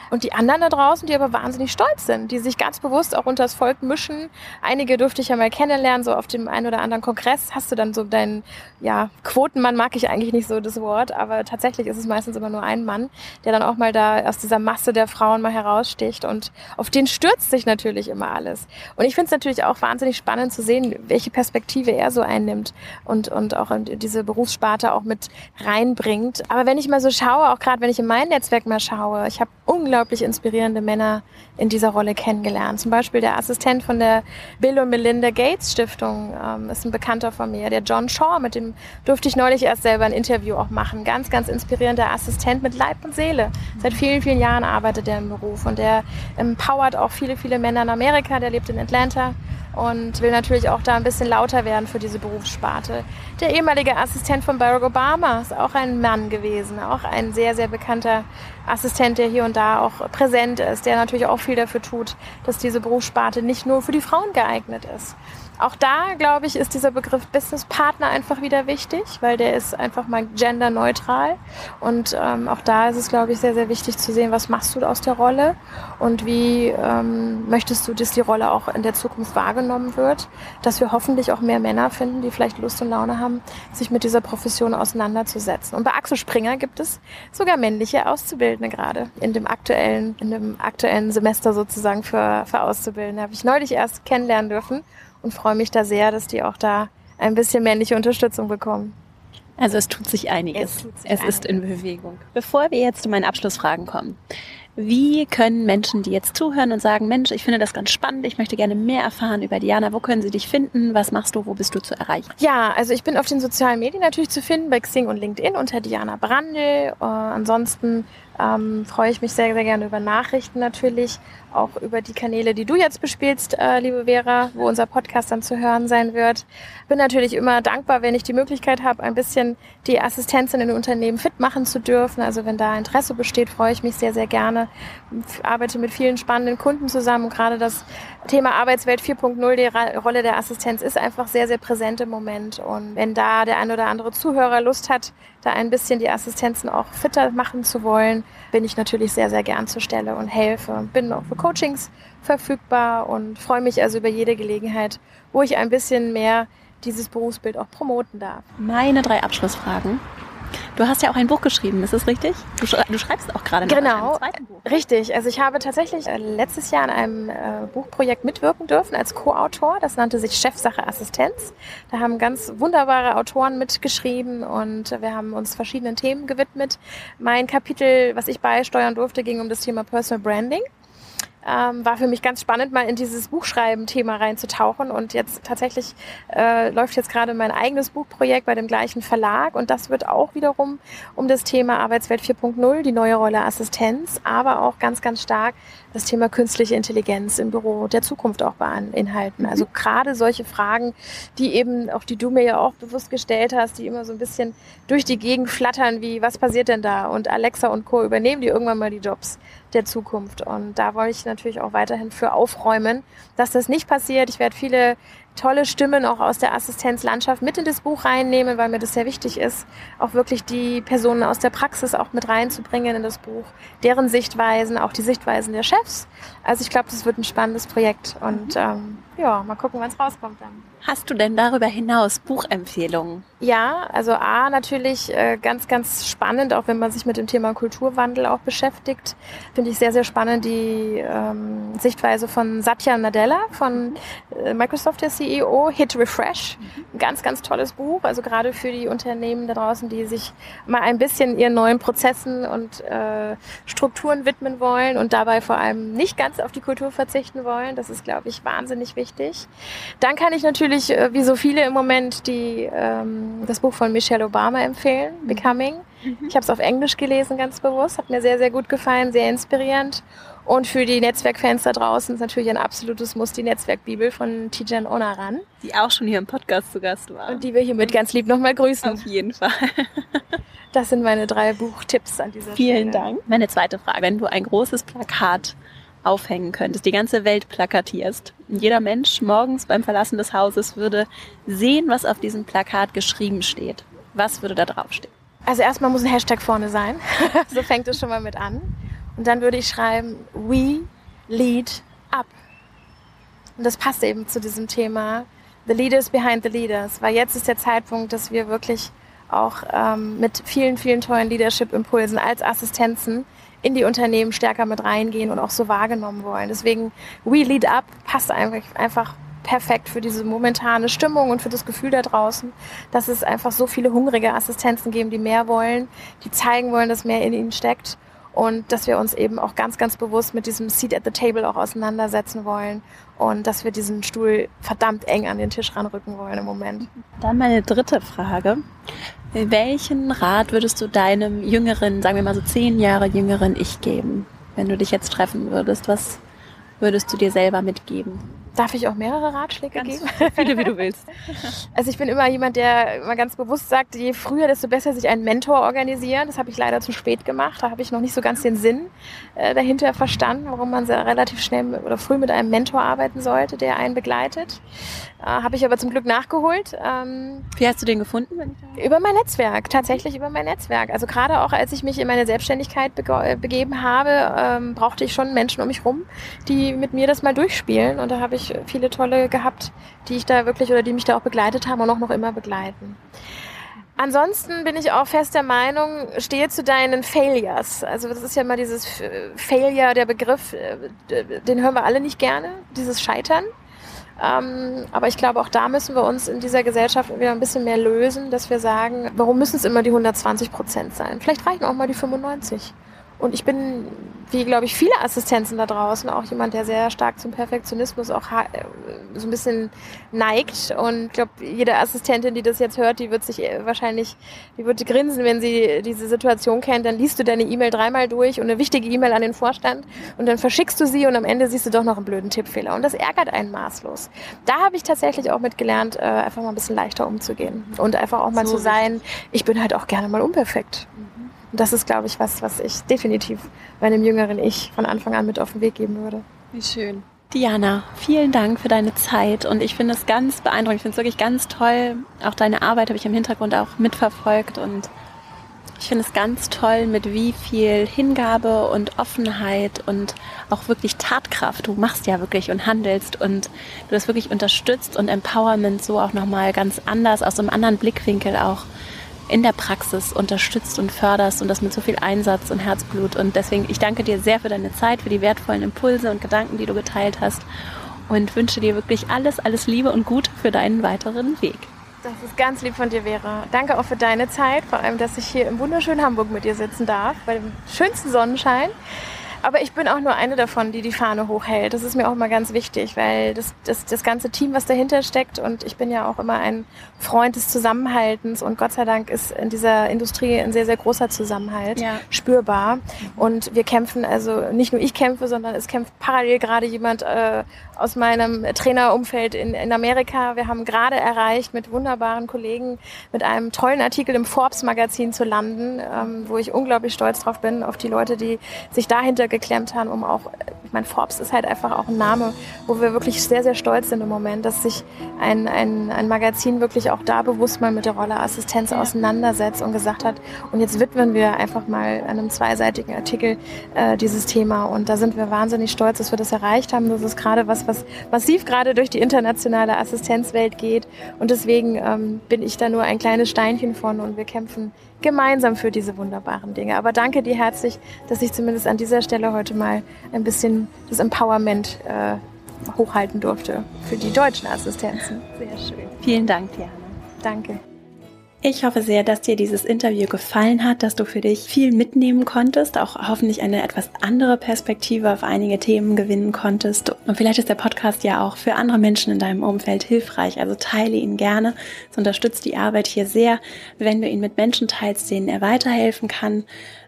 Und die anderen da draußen, die aber wahnsinnig stolz sind, die sich ganz bewusst auch unter das Volk mischen. Einige durfte ich ja mal kennenlernen, so auf dem einen oder anderen Kongress hast du dann so deinen, ja, Quotenmann mag ich eigentlich nicht so das Wort, aber tatsächlich ist es meistens immer nur ein Mann, der dann auch mal da aus dieser Masse der Frauen mal heraussticht und auf den stürzt sich natürlich immer alles. Und ich finde es natürlich auch wahnsinnig spannend zu sehen, welche Perspektive er so einnimmt und, und auch diese Berufssparte auch mit reinbringt. Aber wenn ich mal so schaue, auch gerade wenn ich in mein Netzwerk mal schaue, ich habe unglaublich unglaublich inspirierende Männer in dieser Rolle kennengelernt. Zum Beispiel der Assistent von der Bill und Melinda Gates Stiftung ähm, ist ein Bekannter von mir, der John Shaw, mit dem durfte ich neulich erst selber ein Interview auch machen. Ganz, ganz inspirierender Assistent mit Leib und Seele. Seit vielen, vielen Jahren arbeitet er im Beruf und der empowert auch viele, viele Männer in Amerika. Der lebt in Atlanta und will natürlich auch da ein bisschen lauter werden für diese Berufssparte. Der ehemalige Assistent von Barack Obama ist auch ein Mann gewesen, auch ein sehr, sehr bekannter Assistent, der hier und da auch präsent ist, der natürlich auch viel dafür tut, dass diese Berufssparte nicht nur für die Frauen geeignet ist. Auch da, glaube ich, ist dieser Begriff Business Partner einfach wieder wichtig, weil der ist einfach mal genderneutral. Und ähm, auch da ist es, glaube ich, sehr, sehr wichtig zu sehen, was machst du aus der Rolle und wie ähm, möchtest du, dass die Rolle auch in der Zukunft wahrgenommen wird. Dass wir hoffentlich auch mehr Männer finden, die vielleicht Lust und Laune haben, sich mit dieser Profession auseinanderzusetzen. Und bei Axel Springer gibt es sogar männliche Auszubildende gerade in dem aktuellen, in dem aktuellen Semester sozusagen für, für Auszubildende. Habe ich neulich erst kennenlernen dürfen und freue mich da sehr, dass die auch da ein bisschen männliche Unterstützung bekommen. Also es tut sich einiges. Es, tut sich es einiges. ist in Bewegung. Bevor wir jetzt zu meinen Abschlussfragen kommen, wie können Menschen, die jetzt zuhören und sagen, Mensch, ich finde das ganz spannend, ich möchte gerne mehr erfahren über Diana, wo können sie dich finden? Was machst du? Wo bist du zu erreichen? Ja, also ich bin auf den sozialen Medien natürlich zu finden, bei Xing und LinkedIn unter Diana Brandl. Uh, ansonsten ähm, freue ich mich sehr, sehr gerne über Nachrichten natürlich, auch über die Kanäle, die du jetzt bespielst, äh, liebe Vera, wo unser Podcast dann zu hören sein wird. Bin natürlich immer dankbar, wenn ich die Möglichkeit habe, ein bisschen die Assistenz in den Unternehmen fit machen zu dürfen. Also wenn da Interesse besteht, freue ich mich sehr, sehr gerne. Arbeite mit vielen spannenden Kunden zusammen. gerade das Thema Arbeitswelt 4.0, die Rolle der Assistenz ist einfach sehr, sehr präsent im Moment. Und wenn da der ein oder andere Zuhörer Lust hat, da ein bisschen die Assistenzen auch fitter machen zu wollen, bin ich natürlich sehr, sehr gern zur Stelle und helfe. Bin auch für Coachings verfügbar und freue mich also über jede Gelegenheit, wo ich ein bisschen mehr dieses Berufsbild auch promoten darf. Meine drei Abschlussfragen. Du hast ja auch ein Buch geschrieben, ist das richtig? Du, du schreibst auch gerade noch genau, einem zweiten Buch. Richtig. Also ich habe tatsächlich äh, letztes Jahr an einem äh, Buchprojekt mitwirken dürfen als Co-Autor. Das nannte sich Chefsache Assistenz. Da haben ganz wunderbare Autoren mitgeschrieben und wir haben uns verschiedenen Themen gewidmet. Mein Kapitel, was ich beisteuern durfte, ging um das Thema Personal Branding ähm, war für mich ganz spannend, mal in dieses Buchschreiben-Thema reinzutauchen. Und jetzt tatsächlich äh, läuft jetzt gerade mein eigenes Buchprojekt bei dem gleichen Verlag. Und das wird auch wiederum um das Thema Arbeitswelt 4.0, die neue Rolle Assistenz, aber auch ganz, ganz stark das Thema künstliche Intelligenz im Büro der Zukunft auch beinhalten. Mhm. Also gerade solche Fragen, die eben, auch die du mir ja auch bewusst gestellt hast, die immer so ein bisschen durch die Gegend flattern, wie was passiert denn da? Und Alexa und Co. übernehmen die irgendwann mal die Jobs der Zukunft. Und da wollte ich natürlich auch weiterhin für aufräumen, dass das nicht passiert. Ich werde viele tolle Stimmen auch aus der Assistenzlandschaft mit in das Buch reinnehmen, weil mir das sehr wichtig ist, auch wirklich die Personen aus der Praxis auch mit reinzubringen in das Buch, deren Sichtweisen, auch die Sichtweisen der Chefs. Also ich glaube, das wird ein spannendes Projekt und ähm, ja, mal gucken, wann es rauskommt dann. Hast du denn darüber hinaus Buchempfehlungen? Ja, also A, natürlich äh, ganz, ganz spannend, auch wenn man sich mit dem Thema Kulturwandel auch beschäftigt. Finde ich sehr, sehr spannend die ähm, Sichtweise von Satya Nadella von äh, Microsoft, der CEO, Hit Refresh. Ein ganz, ganz tolles Buch, also gerade für die Unternehmen da draußen, die sich mal ein bisschen ihren neuen Prozessen und äh, Strukturen widmen wollen und dabei vor allem nicht ganz auf die Kultur verzichten wollen. Das ist, glaube ich, wahnsinnig wichtig. Dann kann ich natürlich natürlich, äh, wie so viele im Moment, die ähm, das Buch von Michelle Obama empfehlen, mhm. Becoming. Mhm. Ich habe es auf Englisch gelesen, ganz bewusst. Hat mir sehr, sehr gut gefallen, sehr inspirierend. Und für die Netzwerkfans da draußen ist natürlich ein absolutes Muss die Netzwerkbibel von Tijan Onaran. Die auch schon hier im Podcast zu Gast war. Und die wir hiermit ganz lieb nochmal grüßen. Auf jeden Fall. Das sind meine drei Buchtipps an dieser Vielen Stelle. Vielen Dank. Meine zweite Frage. Wenn du ein großes Plakat aufhängen könntest, die ganze Welt plakatierst. Jeder Mensch morgens beim Verlassen des Hauses würde sehen, was auf diesem Plakat geschrieben steht. Was würde da draufstehen? Also erstmal muss ein Hashtag vorne sein. (laughs) so fängt es schon mal mit an. Und dann würde ich schreiben, we lead up. Und das passt eben zu diesem Thema, the leaders behind the leaders. Weil jetzt ist der Zeitpunkt, dass wir wirklich auch ähm, mit vielen, vielen tollen Leadership-Impulsen als Assistenzen in die Unternehmen stärker mit reingehen und auch so wahrgenommen wollen. Deswegen We Lead Up passt einfach, einfach perfekt für diese momentane Stimmung und für das Gefühl da draußen, dass es einfach so viele hungrige Assistenzen geben, die mehr wollen, die zeigen wollen, dass mehr in ihnen steckt und dass wir uns eben auch ganz, ganz bewusst mit diesem Seat at the Table auch auseinandersetzen wollen und dass wir diesen Stuhl verdammt eng an den Tisch ranrücken wollen im Moment. Dann meine dritte Frage. Welchen Rat würdest du deinem jüngeren, sagen wir mal so zehn Jahre jüngeren Ich geben, wenn du dich jetzt treffen würdest? Was würdest du dir selber mitgeben? Darf ich auch mehrere Ratschläge Ganz geben? (laughs) viele, wie du willst. (laughs) Also ich bin immer jemand, der immer ganz bewusst sagt, je früher, desto besser sich einen Mentor organisieren. Das habe ich leider zu spät gemacht. Da habe ich noch nicht so ganz den Sinn äh, dahinter verstanden, warum man sehr relativ schnell oder früh mit einem Mentor arbeiten sollte, der einen begleitet. Äh, habe ich aber zum Glück nachgeholt. Ähm, wie hast du den gefunden? Über mein Netzwerk, tatsächlich über mein Netzwerk. Also gerade auch, als ich mich in meine Selbstständigkeit bege begeben habe, ähm, brauchte ich schon Menschen um mich rum, die mit mir das mal durchspielen. Und da habe ich viele tolle gehabt, die ich da wirklich oder die mich da auch begleitet haben und auch noch immer begleiten. Ansonsten bin ich auch fest der Meinung, stehe zu deinen Failures. Also das ist ja mal dieses Failure, der Begriff, äh, den hören wir alle nicht gerne, dieses Scheitern. Ähm, aber ich glaube, auch da müssen wir uns in dieser Gesellschaft wieder ein bisschen mehr lösen, dass wir sagen, warum müssen es immer die 120 Prozent sein? Vielleicht reichen auch mal die 95. Und ich bin, wie glaube ich, viele Assistenzen da draußen, auch jemand, der sehr stark zum Perfektionismus auch äh, so ein bisschen neigt. Und ich glaube, jede Assistentin, die das jetzt hört, die wird sich äh, wahrscheinlich, die wird grinsen, wenn sie diese Situation kennt. Dann liest du deine E-Mail dreimal durch und eine wichtige E-Mail an den Vorstand und dann verschickst du sie und am Ende siehst du doch noch einen blöden Tippfehler. Und das ärgert einen maßlos. Da habe ich tatsächlich auch mit gelernt, äh, einfach mal ein bisschen leichter umzugehen und einfach auch mal so zu sein, ich bin halt auch gerne mal unperfekt. Und das ist, glaube ich, was, was ich definitiv meinem jüngeren Ich von Anfang an mit auf den Weg geben würde. Wie schön. Diana, vielen Dank für deine Zeit und ich finde es ganz beeindruckend. Ich finde es wirklich ganz toll. Auch deine Arbeit habe ich im Hintergrund auch mitverfolgt und ich finde es ganz toll, mit wie viel Hingabe und Offenheit und auch wirklich Tatkraft du machst ja wirklich und handelst und du das wirklich unterstützt und Empowerment so auch nochmal ganz anders aus einem anderen Blickwinkel auch in der Praxis unterstützt und förderst und das mit so viel Einsatz und Herzblut. Und deswegen, ich danke dir sehr für deine Zeit, für die wertvollen Impulse und Gedanken, die du geteilt hast und wünsche dir wirklich alles, alles Liebe und Gute für deinen weiteren Weg. Das ist ganz lieb von dir, Vera. Danke auch für deine Zeit, vor allem, dass ich hier im wunderschönen Hamburg mit dir sitzen darf, bei dem schönsten Sonnenschein. Aber ich bin auch nur eine davon, die die Fahne hochhält. Das ist mir auch immer ganz wichtig, weil das, das, das ganze Team, was dahinter steckt, und ich bin ja auch immer ein Freund des Zusammenhaltens und Gott sei Dank ist in dieser Industrie ein sehr, sehr großer Zusammenhalt ja. spürbar. Und wir kämpfen, also nicht nur ich kämpfe, sondern es kämpft parallel gerade jemand äh, aus meinem Trainerumfeld in, in Amerika. Wir haben gerade erreicht, mit wunderbaren Kollegen, mit einem tollen Artikel im Forbes-Magazin zu landen, ähm, wo ich unglaublich stolz drauf bin, auf die Leute, die sich dahinter geklemmt haben, um auch, ich meine, Forbes ist halt einfach auch ein Name, wo wir wirklich sehr, sehr stolz sind im Moment, dass sich ein, ein, ein Magazin wirklich auch da bewusst mal mit der Rolle Assistenz ja. auseinandersetzt und gesagt hat, und jetzt widmen wir einfach mal einem zweiseitigen Artikel äh, dieses Thema. Und da sind wir wahnsinnig stolz, dass wir das erreicht haben. Das ist gerade was, was massiv gerade durch die internationale Assistenzwelt geht. Und deswegen ähm, bin ich da nur ein kleines Steinchen von und wir kämpfen gemeinsam für diese wunderbaren Dinge. Aber danke dir herzlich, dass ich zumindest an dieser Stelle heute mal ein bisschen das Empowerment äh, hochhalten durfte für die deutschen Assistenzen. Sehr schön. Vielen Dank, Diana. Danke. Ich hoffe sehr, dass dir dieses Interview gefallen hat, dass du für dich viel mitnehmen konntest, auch hoffentlich eine etwas andere Perspektive auf einige Themen gewinnen konntest. Und vielleicht ist der Podcast ja auch für andere Menschen in deinem Umfeld hilfreich. Also teile ihn gerne. Es unterstützt die Arbeit hier sehr, wenn du ihn mit Menschen teilst, denen er weiterhelfen kann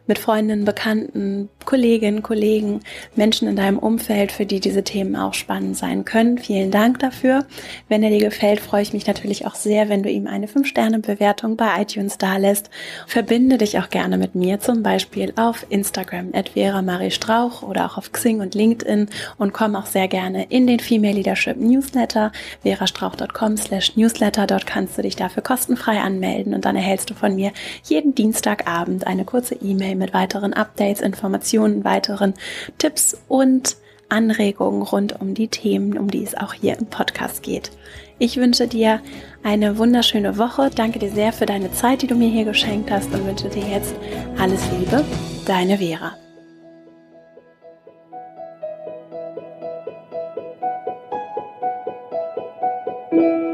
mit Freundinnen, Bekannten, Kolleginnen, Kollegen, Menschen in deinem Umfeld, für die diese Themen auch spannend sein können. Vielen Dank dafür. Wenn er dir gefällt, freue ich mich natürlich auch sehr, wenn du ihm eine 5-Sterne-Bewertung bei iTunes dalässt. Verbinde dich auch gerne mit mir, zum Beispiel auf Instagram at Vera Marie Strauch oder auch auf Xing und LinkedIn und komm auch sehr gerne in den Female Leadership Newsletter, verastrauch.com slash newsletter. Dort kannst du dich dafür kostenfrei anmelden und dann erhältst du von mir jeden Dienstagabend eine kurze E-Mail mit weiteren Updates, Informationen, weiteren Tipps und Anregungen rund um die Themen, um die es auch hier im Podcast geht. Ich wünsche dir eine wunderschöne Woche. Danke dir sehr für deine Zeit, die du mir hier geschenkt hast und wünsche dir jetzt alles Liebe. Deine Vera. thank